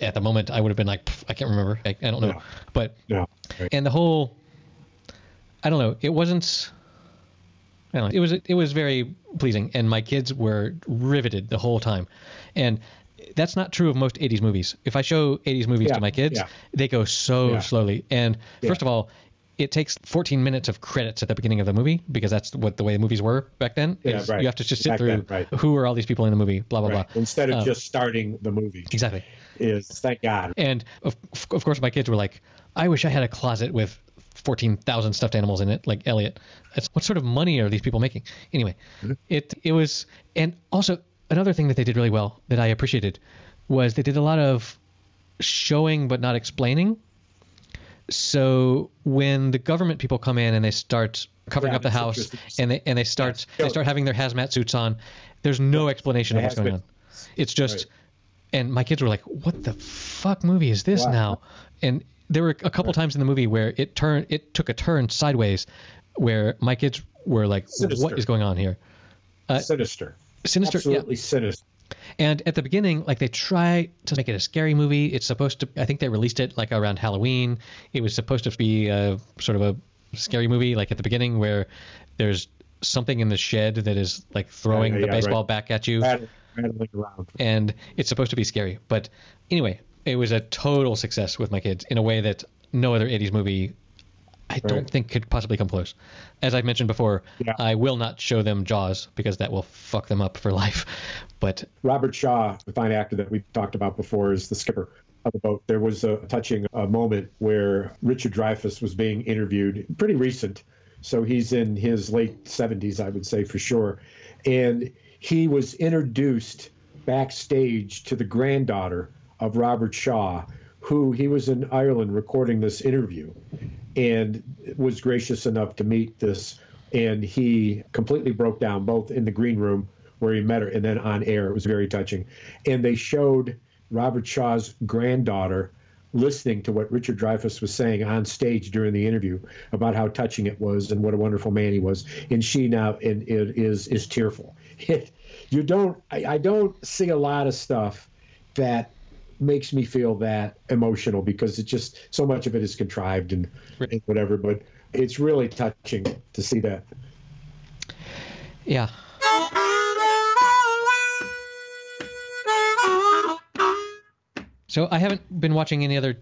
at the moment i would have been like i can't remember i, I don't know Yeah. but No. Right. and the whole i don't know it wasn't I don't know, it was it was very pleasing, and my kids were riveted the whole time, and that's not true of most 80s movies. If I show 80s movies Yeah, to my kids, yeah. they go so Yeah. slowly. And first of all, it takes 14 minutes of credits at the beginning of the movie because that's what the way the movies were back then. Yeah, right. You have to just sit Back through then, right. who are all these people in the movie, blah blah Right. blah. Instead of Um, just starting the movie, Exactly. is thank God. And of, of course, my kids were like, I wish I had a closet with 14,000 stuffed animals in it, like Elliot. That's, what sort of money are these people making? Anyway, it it was, and also another thing that they did really well that I appreciated was they did a lot of showing but not explaining. So when the government people come in and they start covering Yeah, up the house and they and they start Yeah. they start having their hazmat suits on, there's no explanation of what's going on. It's just Right. and my kids were like, "What the fuck movie is this Wow. now?" And there were a couple times in the movie where it turned, it took a turn sideways, where my kids were like, Sinister. "What is going on here?" Uh, sinister. Sinister, yeah. Absolutely sinister. And at the beginning, like they try to make it a scary movie. It's supposed to. I think they released it like around Halloween. It was supposed to be a sort of a scary movie, like at the beginning where there's something in the shed that is like throwing Yeah, the baseball right. back at you Rattling, rattling around. and it's supposed to be scary. But anyway, it was a total success with my kids in a way that no other 80s movie I don't think could possibly come close. As I've mentioned before, Yeah. I will not show them Jaws because that will fuck them up for life. But Robert Shaw, the fine actor that we talked about before, is the skipper of the boat. There was a touching uh moment where Richard Dreyfuss was being interviewed, pretty recent. So he's in his late 70s, I would say for sure. And he was introduced backstage to the granddaughter of Robert Shaw, who he was in Ireland recording this interview and was gracious enough to meet this. And he completely broke down both in the green room where he met her and then on air. It was very touching. And they showed Robert Shaw's granddaughter listening to what Richard Dreyfuss was saying on stage during the interview about how touching it was and what a wonderful man he was. And she now and it is is tearful. It, you don't I, I don't see a lot of stuff that makes me feel that emotional because it just so much of it is contrived and, and whatever. But it's really touching to see that. yeah, so I haven't been watching any other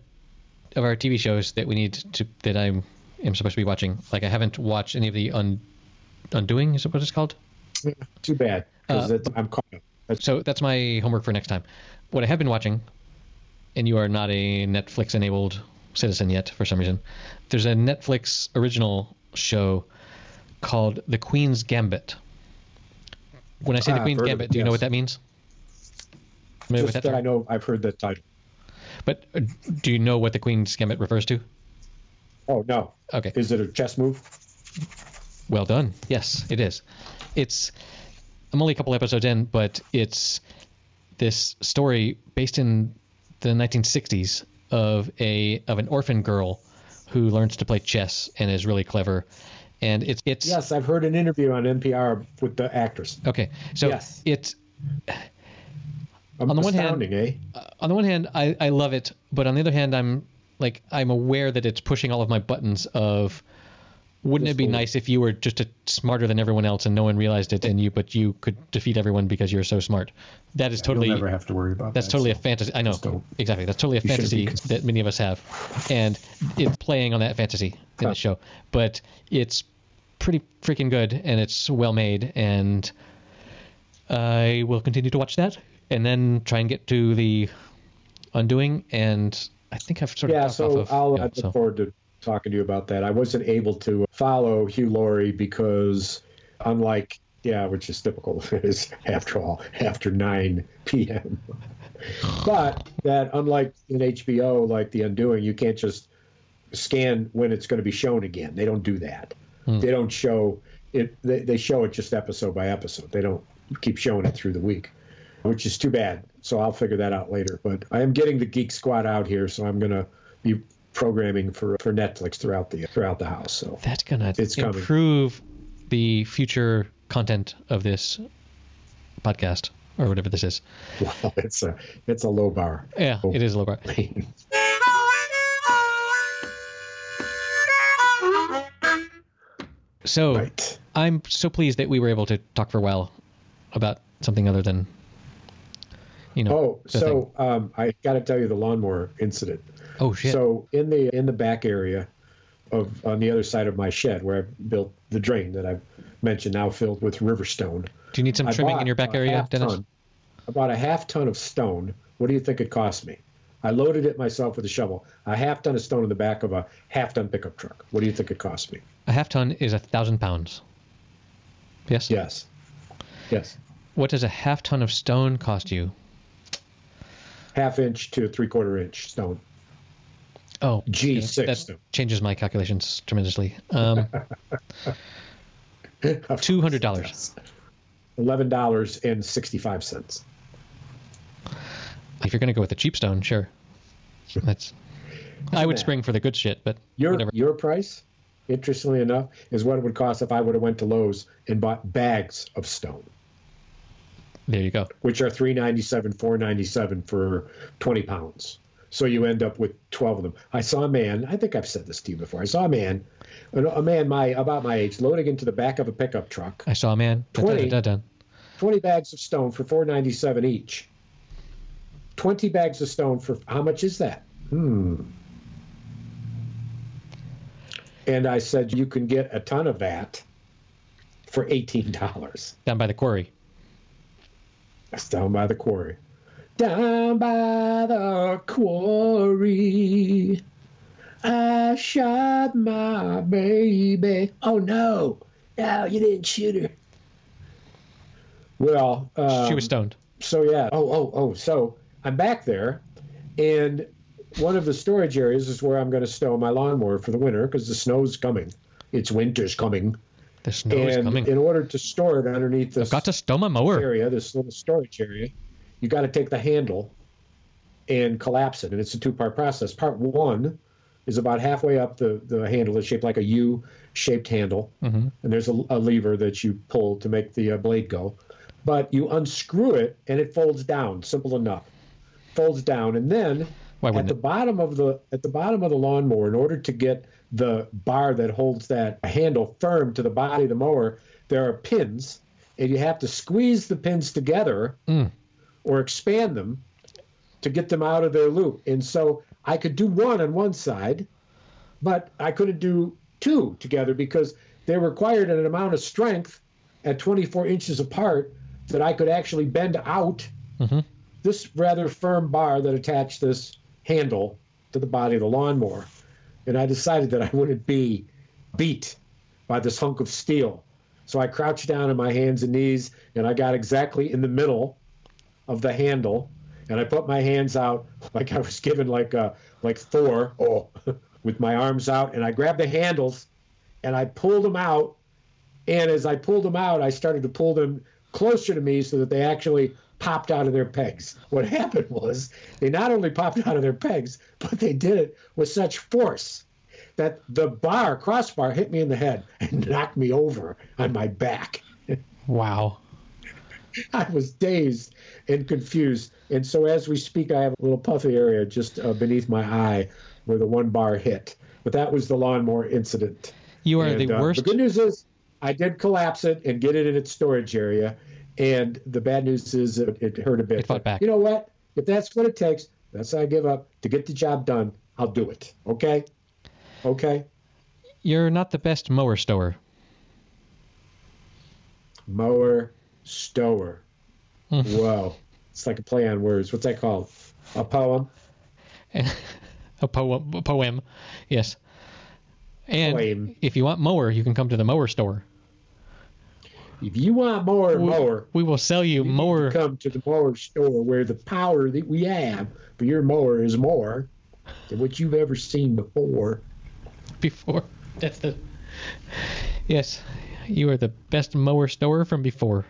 of our TV shows that we need to that I am supposed to be watching. Like I haven't watched any of the Un, Undoing. Is it what it's called? Too bad Uh, I'm caught up. That's, So that's my homework for next time. What I have been watching, and you are not a Netflix enabled citizen yet for some reason, there's a Netflix original show called The Queen's Gambit. When I say The Ah, Queen's Gambit, it, do you know what that means? Just that that I know I've heard that title. But uh, do you know what The Queen's Gambit refers to? Oh no, Okay. is it a chess move? Well done. Yes, it is. It's I'm only a couple episodes in, but it's this story based in the 1960s of a of an orphan girl who learns to play chess and is really clever. And it's it's Yes, I've heard an interview on NPR with the actress. okay. So Yes. it's Um, On the one hand- eh? on the one hand, I, I love it, but on the other hand, I'm like I'm aware that it's pushing all of my buttons of wouldn't it be nice if you were just a, smarter than everyone else and no one realized it and you but you could defeat everyone because you're so smart. That is totally You'll never have to worry about that's that. totally a fantasy. I know exactly. That's totally a fantasy that many of us have, and it's playing on that fantasy in Huh. the show. But it's pretty freaking good and it's well made, and I will continue to watch that and then try and get to the Undoing. And I think I've sort of Yeah, so off of. I'll I look so. forward to talking to you about that. I wasn't able to follow Hugh Laurie because, unlike yeah, which is typical, is after all after 9 p.m. but that unlike in HBO, like The Undoing, you can't just scan when it's going to be shown again. They don't do that. Hmm. They don't show it. They, they show it just episode by episode. They don't keep showing it through the week, which is too bad. So I'll figure that out later. But I am getting the Geek Squad out here, so I'm going to be programming for for Netflix throughout the throughout the house. So That's gonna It's coming. improve the future content of this podcast or whatever this is. wow, it's a it's a low bar. Yeah, Oh. it is a low bar. So right. I'm so pleased that we were able to talk for a while about something other than, you know. Oh, so um, I got to tell you the lawnmower incident. Oh shit. So in the in the back area of on the other side of my shed where I built the drain that I've mentioned now filled with riverstone. Do you need some I trimming in your back area, Dennis? Ton, I bought a half ton of stone. What do you think it cost me? I loaded it myself with a shovel. A half ton of stone in the back of a half ton pickup truck. What do you think it cost me? A half ton is a thousand pounds. Yes. Yes. Yes. What does a half ton of stone cost you? Half inch to three quarter inch stone. Oh, G6 yeah, that stone. changes my calculations tremendously. Um, Two hundred dollars. Eleven dollars and sixty five cents. if you're going to go with the cheap stone, sure. That's. I would spring for the good shit, but Your whatever. your price, interestingly enough, is what it would cost if I would have went to Lowe's and bought bags of stone, There you go. which are three ninety seven, four ninety seven for twenty pounds. So you end up with twelve of them. I saw a man. I think I've said this to you before. I saw a man, a man my about my age, loading into the back of a pickup truck I saw a man. Da, da, 20. da, da, da. 20 bags of stone for 497 each 20 bags of stone for how much is that hmm and i said you can get a ton of that for $18 Down by the quarry. That's down by the quarry. Down by the quarry. I shot my baby. Oh no. No you didn't shoot her. Well um, she was stoned. so yeah. Oh oh oh so i'm back there and one of the storage areas is where i'm going to stow my lawnmower for the winter because the snow's coming. It's winter's coming The snow is and coming. in order to store it underneath this Got to stow my mower. area this little storage area you got to take the handle and collapse it and it's a two part process part one is about halfway up the, the handle it's shaped like a u shaped handle Mhm. and there's a, a lever that you pull to make the uh, blade go but you unscrew it and it folds down simple enough folds down and then at the it? bottom of the at the bottom of the lawnmower in order to get the bar that holds that handle firm to the body of the mower there are pins and you have to squeeze the pins together Mm. or expand them to get them out of their loop and so i could do one on one side but i couldn't do two together because they required an amount of strength at 24 inches apart that i could actually bend out Mhm. this rather firm bar that attached this handle to the body of the lawnmower. And I decided that I wouldn't be beat by this hunk of steel. So I crouched down on my hands and knees and I got exactly in the middle of the handle and I put my hands out like I was given like uh like Thor oh with my arms out and I grabbed the handles and I pulled them out and as I pulled them out I started to pull them closer to me so that they actually popped out of their pegs. What happened was they not only popped out of their pegs, but they did it with such force that the bar, crossbar, hit me in the head and knocked me over on my back. Wow. I was dazed and confused. And so as we speak, I have a little puffy area just uh, beneath my eye where the one bar hit. But that was the lawnmower incident. You are And, the uh, worst. The good news is I did collapse it and get it in its storage area. And the bad news is it, it hurt a bit. It fought back. You know what? If that's what it takes, that's how I give up. To get the job done, I'll do it. Okay? Okay? You're not the best mower stower. Mower, stower. Hmm. Whoa. It's like a play on words. What's that called? A poem? a poem. A poem. Yes. And Poem. if you want mower, you can come to the mower store. If you want more We- mower, We will sell you you need to come to the mower store where the power that we have for your mower is more than what you've ever seen before. before. That's the. Yes, you are the best mower stower from before.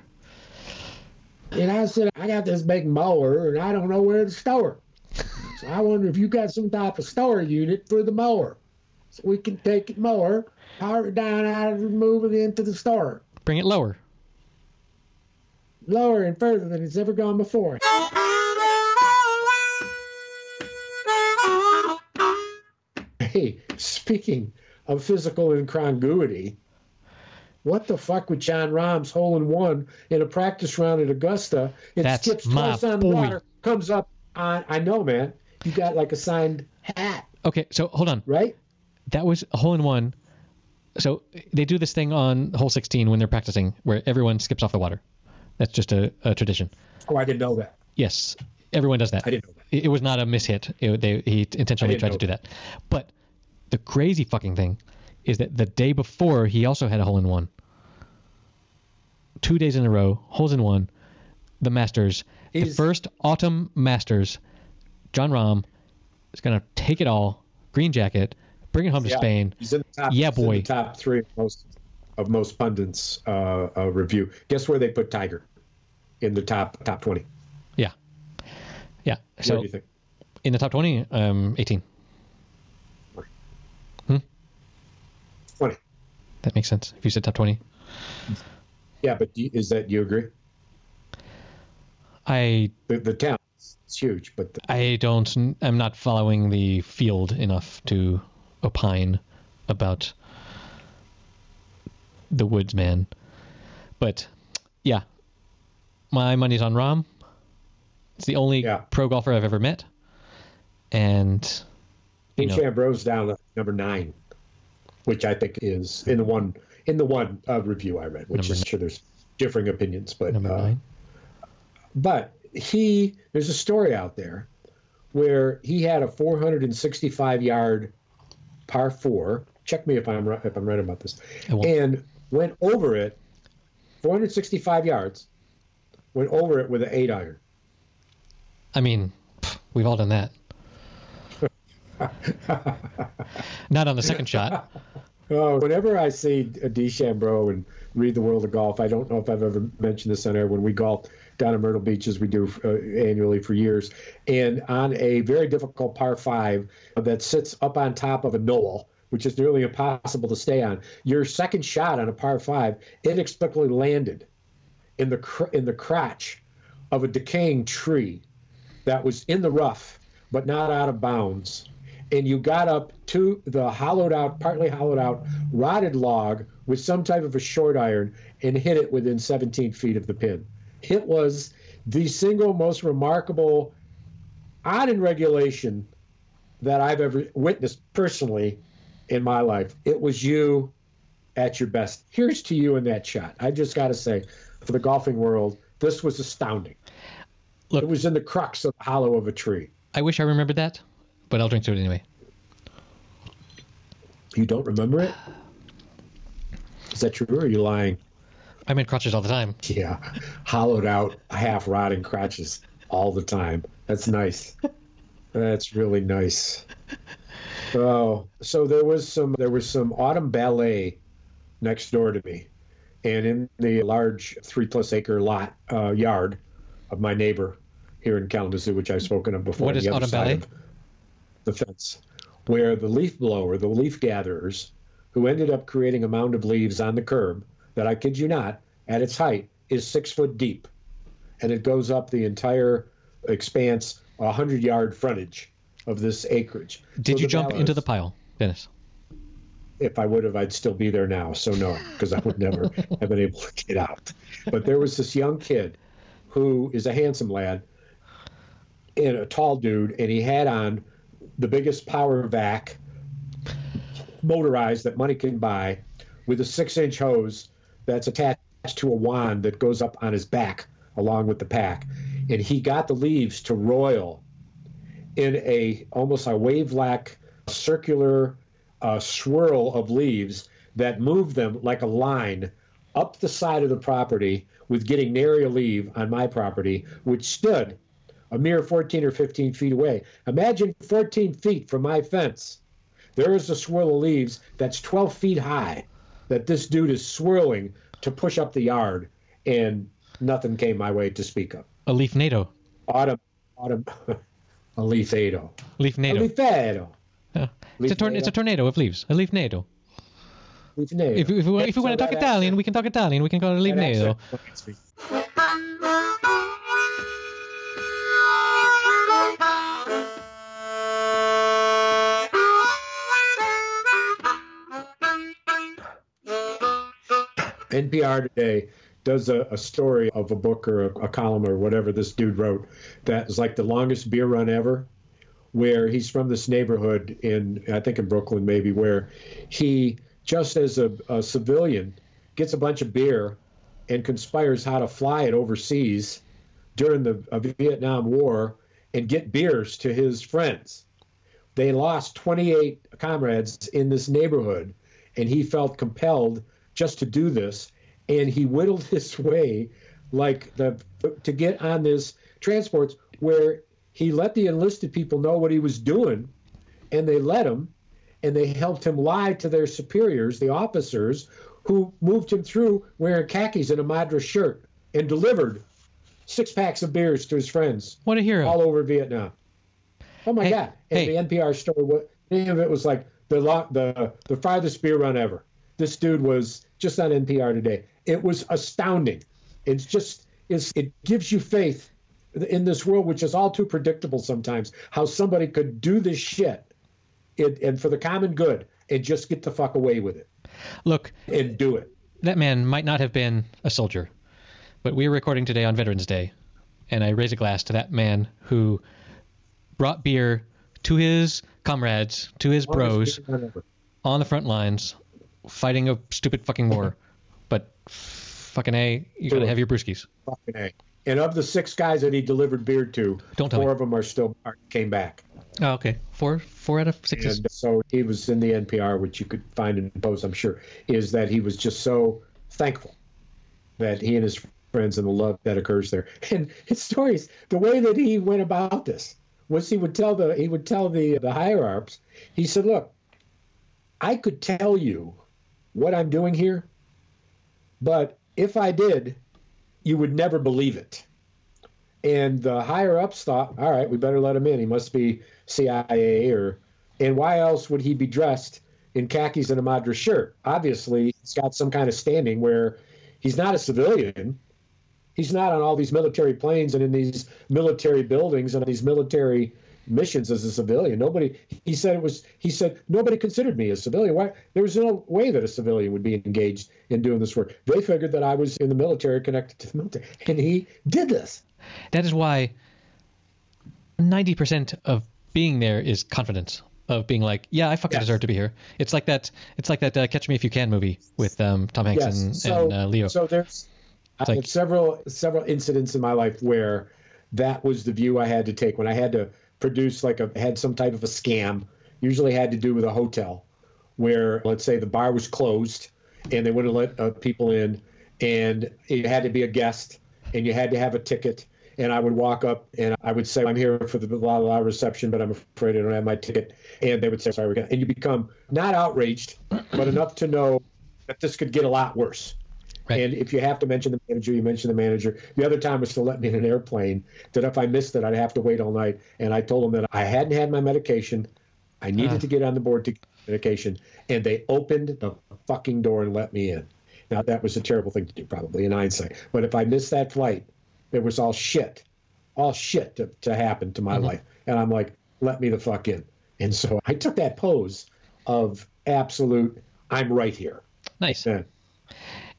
And I said, I got this big mower and I don't know where to store it. So I wonder if you got some type of store unit for the mower. So we can take it mower, power it down out of and move it into the store. Bring it lower. Lower and further than it's ever gone before. Hey, speaking of physical incongruity, what the fuck with Jon Rahm's hole in one in a practice round at Augusta? It That's skips twice on boy. water, comes up on. I know, man. You got like a signed hat, Okay, so hold on. right? That was a hole in one. So they do this thing on hole 16 when they're practicing, where everyone skips off the water. That's just a, a tradition. Oh, I didn't know that. Yes, everyone does that. I didn't know that. It, it was not a mishit. It, they, he intentionally tried to do that. But the crazy fucking thing is that the day before he also had a hole in one. Two days in a row, holes in one. The Masters, the first autumn Masters. Jon Rahm is gonna take it all. Green jacket, bring it home to Yeah, Spain. He's in the top. Yeah, boy. the top three of most of most pundits uh, uh, review. Guess where they put Tiger? In the top top twenty. Yeah, yeah. What So do you think? in the top twenty, um, eighteen. Twenty. That makes sense. If you said top twenty, Yeah, but you- is that you agree? I The the talent is huge, but the, I don't. I'm not following the field enough to opine about the woodsman. But yeah, my money's on Rahm. It's the only Yeah. pro golfer I've ever met, and you know, down at number nine, which I think is in the one in the one uh, review I read, which is sure there's differing opinions, but number uh, nine. but he there's a story out there where he had a 465 yard par four. Check me if I'm right, if I'm right about this, and went over it 465 yards. Went over it with an eight iron. I mean, we've all done that. Not on the second shot. Oh, whenever I see a DeChambeau and read the world of golf, I don't know if I've ever mentioned this on air. When we golf down in Myrtle Beach, as we do uh, annually for years, and on a very difficult par five that sits up on top of a knoll, which is nearly impossible to stay on, your second shot on a par five inexplicably landed in the cr- in the crotch of a decaying tree that was in the rough but not out of bounds. And you got up to the hollowed out partly hollowed out rotted log with some type of a short iron and hit it within 17 feet of the pin it was the single most remarkable odd in regulation that i've ever witnessed personally in my life it was you at your best here's to you in that shot i just got to say for the golfing world this was astounding Look- it was in the crux of the hollow of a tree I wish I remembered that, but I'll drink to it anyway. You don't remember it? Is that true or are you lying? I'm in crotches all the time. Yeah. Hollowed out, half rotting crotches all the time. That's nice. That's really nice. Oh, so there was some there was some autumn ballet next door to me, and in the large three plus acre lot uh, yard of my neighbor here in Kalamazoo, which I've spoken of before. What on the other autumn side ballet? of The fence, where the leaf blower, the leaf gatherers, who ended up creating a mound of leaves on the curb that I kid you not, at its height, is six foot deep, and it goes up the entire expanse, a hundred yard frontage of this acreage. Did So you the jump into the pile, Dennis? if I would have, I'd still be there now. So no, because I would never have been able to get out. But there was this young kid who is a handsome lad and a tall dude, and he had on the biggest power vac motorized that money can buy with a six inch hose that's attached to a wand that goes up on his back along with the pack. And he got the leaves to roil in a almost a wave-like circular uh, swirl of leaves that moved them like a line up the side of the property with getting nary a leave on my property, which stood a mere 14 or 15 feet away. Imagine 14 feet from my fence. There is a swirl of leaves that's 12 feet high that this dude is swirling to push up the yard, and nothing came my way to speak of. A leaf NATO. Autumn, autumn, a leafado. Leaf A NATO. leafado. Yeah. It's, a tor- it's a tornado of leaves. A leaf NATO. Leafado. If, if, we, if we So want to talk Italian, accent- we can talk Italian. We can call it a leaf NATO. NPR today does a, a story of a book or a, a column or whatever this dude wrote that is like the longest beer run ever where he's from this neighborhood in I think in Brooklyn maybe where he just as a, a, civilian gets a bunch of beer and conspires how to fly it overseas during the Vietnam War and get beers to his friends. They lost 28 comrades in this neighborhood and he felt compelled just to do this and he whittled his way like the to get on this transports where he let the enlisted people know what he was doing, and they let him, and they helped him lie to their superiors, the officers, who moved him through wearing khakis and a Madras shirt and delivered six packs of beers to his friends. What a hero! All over Vietnam. Oh my hey, God! And hey. the NPR story, what name of it was like the the the farthest beer run ever. This dude was just on NPR today. It was astounding. It's just it's, it gives you faith in this world, which is all too predictable sometimes, how somebody could do this shit and, and for the common good and just get the fuck away with it. Look, and do it. That man might not have been a soldier, but we're recording today on Veterans Day, and I raise a glass to that man who brought beer to his comrades, to his bros on the front lines, fighting a stupid fucking war. but fucking A, you gotta have your brewskis. Fucking A. And of the six guys that he delivered beer to, Don't four me. of them are still came back. Oh, okay. Four, four out of six. And so he was in the NPR, which you could find in post, I'm sure, is that he was just so thankful that he and his friends and the love that occurs there. And his stories, the way that he went about this was he would tell the he would tell the the higher ups. He said, "Look, I could tell you what I'm doing here, but if I did, you would never believe it. And the higher ups thought, all right, we better let him in. He must be CIA or, and why else would he be dressed in khakis and a Madras shirt? Obviously, he's got some kind of standing where he's not a civilian. He's not on all these military planes and in these military buildings and these military missions as a civilian. Nobody, he said it was, he said, nobody considered me a civilian. Why? There was no way that a civilian would be engaged in doing this work. They figured that I was in the military, connected to the military. And he did this. That is why 90% of being there is confidence of being like, yeah, I fucking yes. deserve to be here. It's like that. It's like that uh, Catch Me If You Can movie with um, Tom Hanks yes. and, so, and uh, Leo. So there's I like, have several several incidents in my life where that was the view I had to take when I had to produced like a had some type of a scam. Usually had to do with a hotel, where let's say the bar was closed and they wouldn't let uh, people in, and it had to be a guest, and you had to have a ticket. And I would walk up and I would say, I'm here for the la la reception, but I'm afraid I don't have my ticket. And they would say, sorry, we got, and you become not outraged, but enough to know that this could get a lot worse. Right. And if you have to mention the manager, you mention the manager. The other time was to let me in an airplane that if I missed it, I'd have to wait all night. And I told them that I hadn't had my medication. I needed uh. to get on the board to get medication. And they opened the fucking door and let me in. Now, that was a terrible thing to do, probably in hindsight. But if I missed that flight, it was all shit, all shit to, to happen to my mm-hmm. life. And I'm like, let me the fuck in. And so I took that pose of absolute, I'm right here. Nice. And,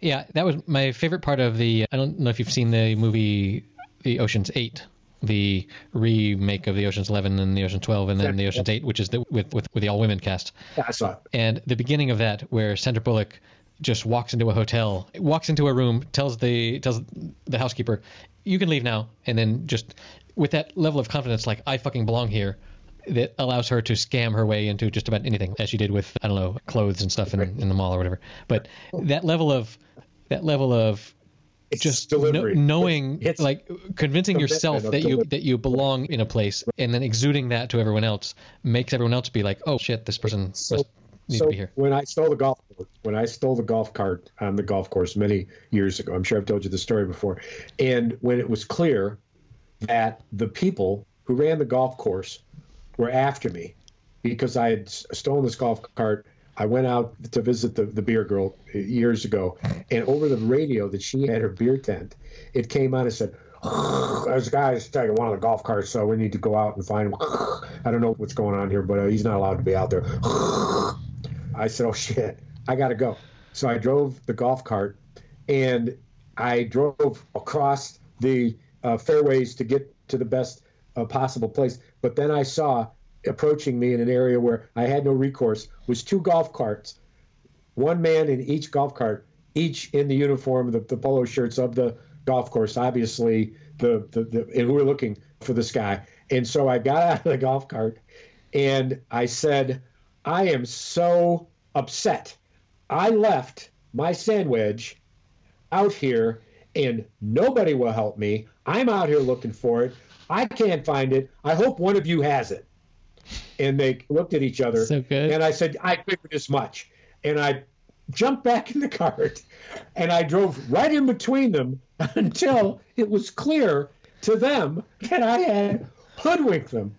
yeah, that was my favorite part of the. I don't know if you've seen the movie, the Ocean's Eight, the remake of the Ocean's Eleven and the Ocean's Twelve, and then the Ocean's Eight, which is the, with with with the all women cast. Yeah, I saw it. And the beginning of that, where Sandra Bullock just walks into a hotel, walks into a room, tells the tells the housekeeper, "You can leave now," and then just with that level of confidence, like I fucking belong here, that allows her to scam her way into just about anything, as she did with I don't know clothes and stuff in, in the mall or whatever. But that level of that level of it's just no, knowing it's like convincing yourself that you that you belong in a place and then exuding that to everyone else makes everyone else be like oh shit this person so, must need so to be here. when i stole the golf when i stole the golf cart on the golf course many years ago i'm sure i've told you the story before and when it was clear that the people who ran the golf course were after me because i had stolen this golf cart I went out to visit the, the beer girl years ago, and over the radio that she had her beer tent, it came on and said, "There's a guy taking one of the golf carts, so we need to go out and find him." I don't know what's going on here, but uh, he's not allowed to be out there. I said, "Oh shit, I got to go." So I drove the golf cart and I drove across the uh, fairways to get to the best uh, possible place. But then I saw approaching me in an area where I had no recourse was two golf carts, one man in each golf cart, each in the uniform, the, the polo shirts of the golf course, obviously the, the, the and we were looking for this guy. And so I got out of the golf cart and I said, I am so upset. I left my sandwich out here and nobody will help me. I'm out here looking for it. I can't find it. I hope one of you has it. And they looked at each other. So good. And I said, I figured as much. And I jumped back in the cart and I drove right in between them until it was clear to them that I had hoodwinked them.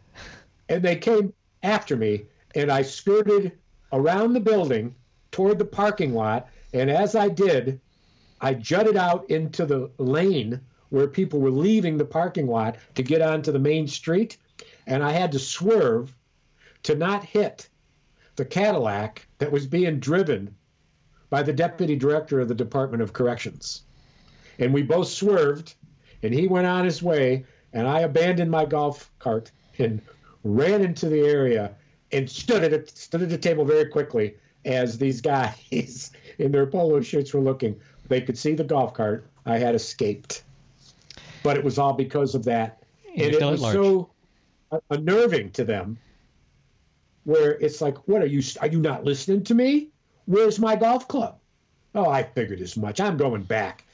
And they came after me, and I skirted around the building toward the parking lot. And as I did, I jutted out into the lane where people were leaving the parking lot to get onto the main street. And I had to swerve to not hit the Cadillac that was being driven by the deputy director of the Department of Corrections. And we both swerved, and he went on his way, and I abandoned my golf cart and ran into the area and stood at a, stood at a table very quickly as these guys in their polo shirts were looking. They could see the golf cart. I had escaped, but it was all because of that, and it was so uh, unnerving to them. Where it's like, what are you? Are you not listening to me? Where's my golf club? Oh, I figured as much. I'm going back,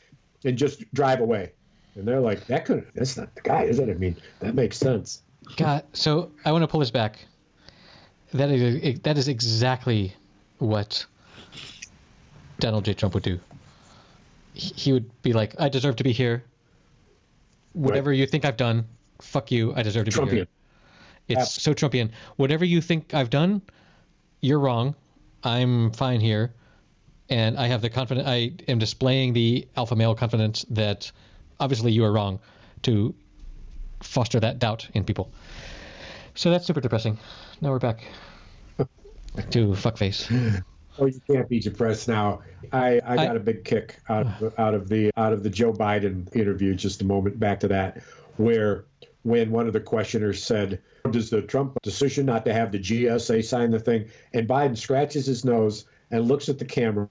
and just drive away. And they're like, that could that's not the guy, is it? I mean, that makes sense. God, so I want to pull this back. That is that is exactly what Donald J. Trump would do. He would be like, "I deserve to be here. Whatever right. you think I've done, fuck you. I deserve to Trumpian. be here." It's Absolutely. so Trumpian. Whatever you think I've done, you're wrong. I'm fine here, and I have the confidence. I am displaying the alpha male confidence that obviously you are wrong to foster that doubt in people. So that's super depressing. Now we're back to fuckface. Oh, you can't be depressed now. I, I got I, a big kick out of out of the out of the Joe Biden interview. Just a moment back to that, where when one of the questioners said, "Does the Trump decision not to have the GSA sign the thing?" and Biden scratches his nose and looks at the camera.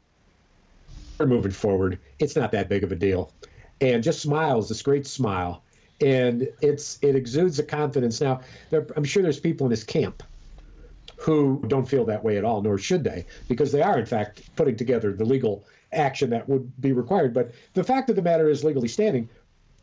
We're moving forward. It's not that big of a deal, and just smiles this great smile and it's it exudes a confidence. Now, there, I'm sure there's people in his camp who don't feel that way at all, nor should they, because they are in fact putting together the legal action that would be required. But the fact of the matter is, legally standing,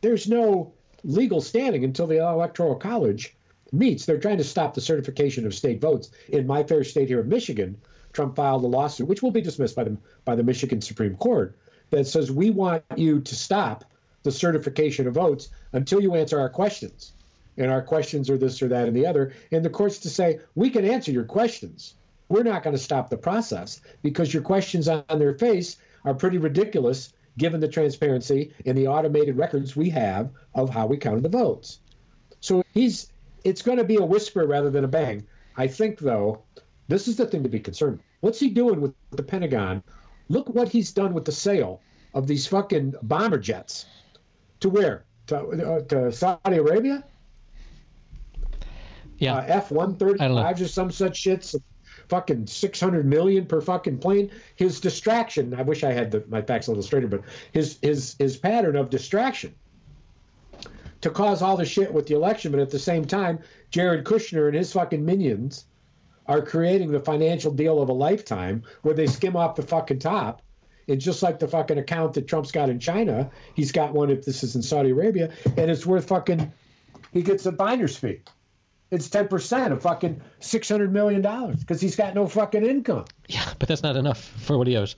there's no legal standing until the Electoral College meets. They're trying to stop the certification of state votes. In my fair state here in Michigan, Trump filed a lawsuit, which will be dismissed by the by the Michigan Supreme Court, that says we want you to stop the certification of votes until you answer our questions. And our questions are this or that and the other. And the court's to say, we can answer your questions. We're not going to stop the process because your questions on their face are pretty ridiculous given the transparency and the automated records we have of how we counted the votes. So he's it's going to be a whisper rather than a bang. I think though, this is the thing to be concerned. What's he doing with the Pentagon? Look what he's done with the sale of these fucking bomber jets. To where? To, uh, to Saudi Arabia? Yeah. Uh, F one thirty fives or some such shits. Fucking six hundred million per fucking plane. His distraction. I wish I had the, my facts a little straighter, but his his his pattern of distraction to cause all the shit with the election, but at the same time, Jared Kushner and his fucking minions are creating the financial deal of a lifetime where they skim off the fucking top it's just like the fucking account that Trump's got in China. He's got one if this is in Saudi Arabia, and it's worth fucking. He gets a binder's fee. It's ten percent of fucking six hundred million dollars because he's got no fucking income. Yeah, but that's not enough for what he owes.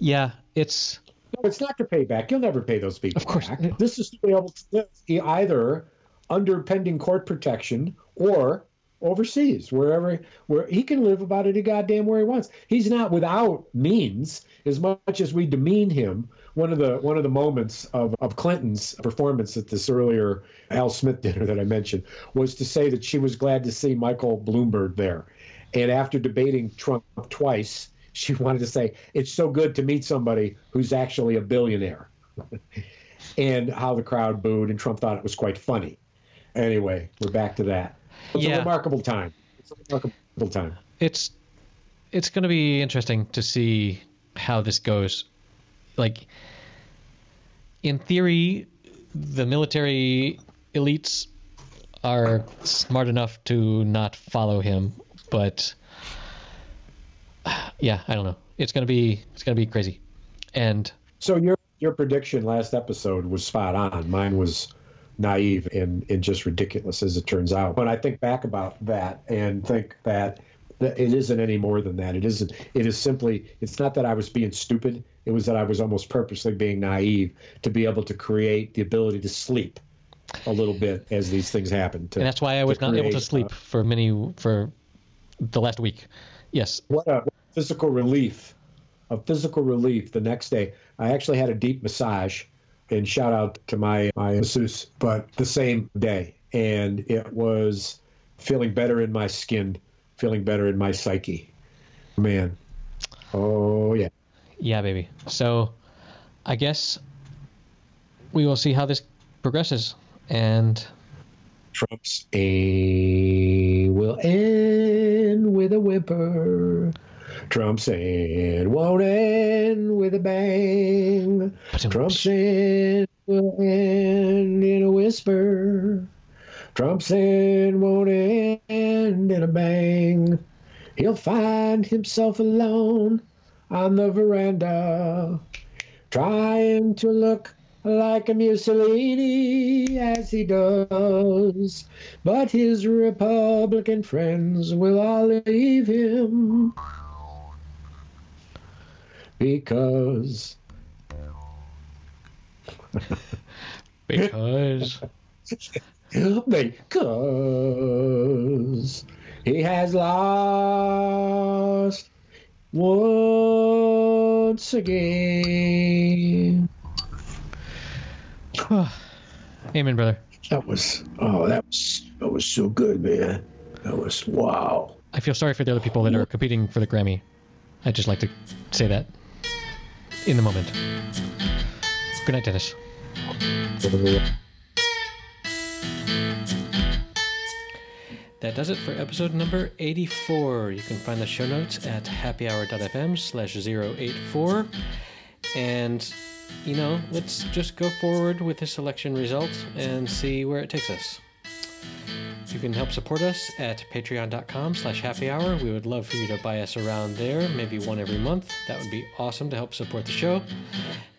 Yeah, it's. No, it's not to pay back. You'll never pay those people. Of course. Back. This is to be able to live either under pending court protection or overseas, wherever where he can live about any goddamn where he wants. He's not without means as much as we demean him. One of the one of the moments of, of Clinton's performance at this earlier Al Smith dinner that I mentioned was to say that she was glad to see Michael Bloomberg there. And after debating Trump twice, she wanted to say it's so good to meet somebody who's actually a billionaire, and how the crowd booed and Trump thought it was quite funny. Anyway, we're back to that. It's Yeah. a remarkable time. It's a remarkable time. it's it's going to be interesting to see how this goes. Like, in theory, the military elites are smart enough to not follow him, but yeah, I don't know. It's gonna be it's gonna be crazy, and So your your prediction last episode was spot on. Mine was naive and, and just ridiculous as it turns out. When I think back about that and think that, that it isn't any more than that. It isn't. It is simply. It's not that I was being stupid. It was that I was almost purposely being naive to be able to create the ability to sleep a little bit as these things happen. To, and that's why I was not able to sleep uh, for many for the last week. Yes, what a physical relief a physical relief the next day. I actually had a deep massage and shout out to my my masseuse but the same day. And it was feeling better in my skin feeling better in my psyche. Man. Oh yeah yeah, baby. So, I guess we will see how this progresses, and trump's a will end with a whimper trump's end won't end with a bang Trump's end will end in a whisper. Trump's end won't end in a bang. He'll find himself alone on the veranda, trying to look like a Mussolini as he does. But his Republican friends will all leave him because because because he has lost once again. Amen, brother. That was oh, that was that was so good, man. That was wow. I feel sorry for the other people that are competing for the Grammy. I'd just like to say that in the moment. Good night, Dennis. That does it for episode number 84. You can find the show notes at happyhour.fm slash 084. And, you know, let's just go forward with this election result and see where it takes us. You can help support us at patreon.com slash happy hour. We would love for you to buy us around there, maybe one every month. That would be awesome to help support the show.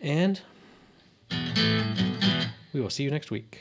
And we will see you next week.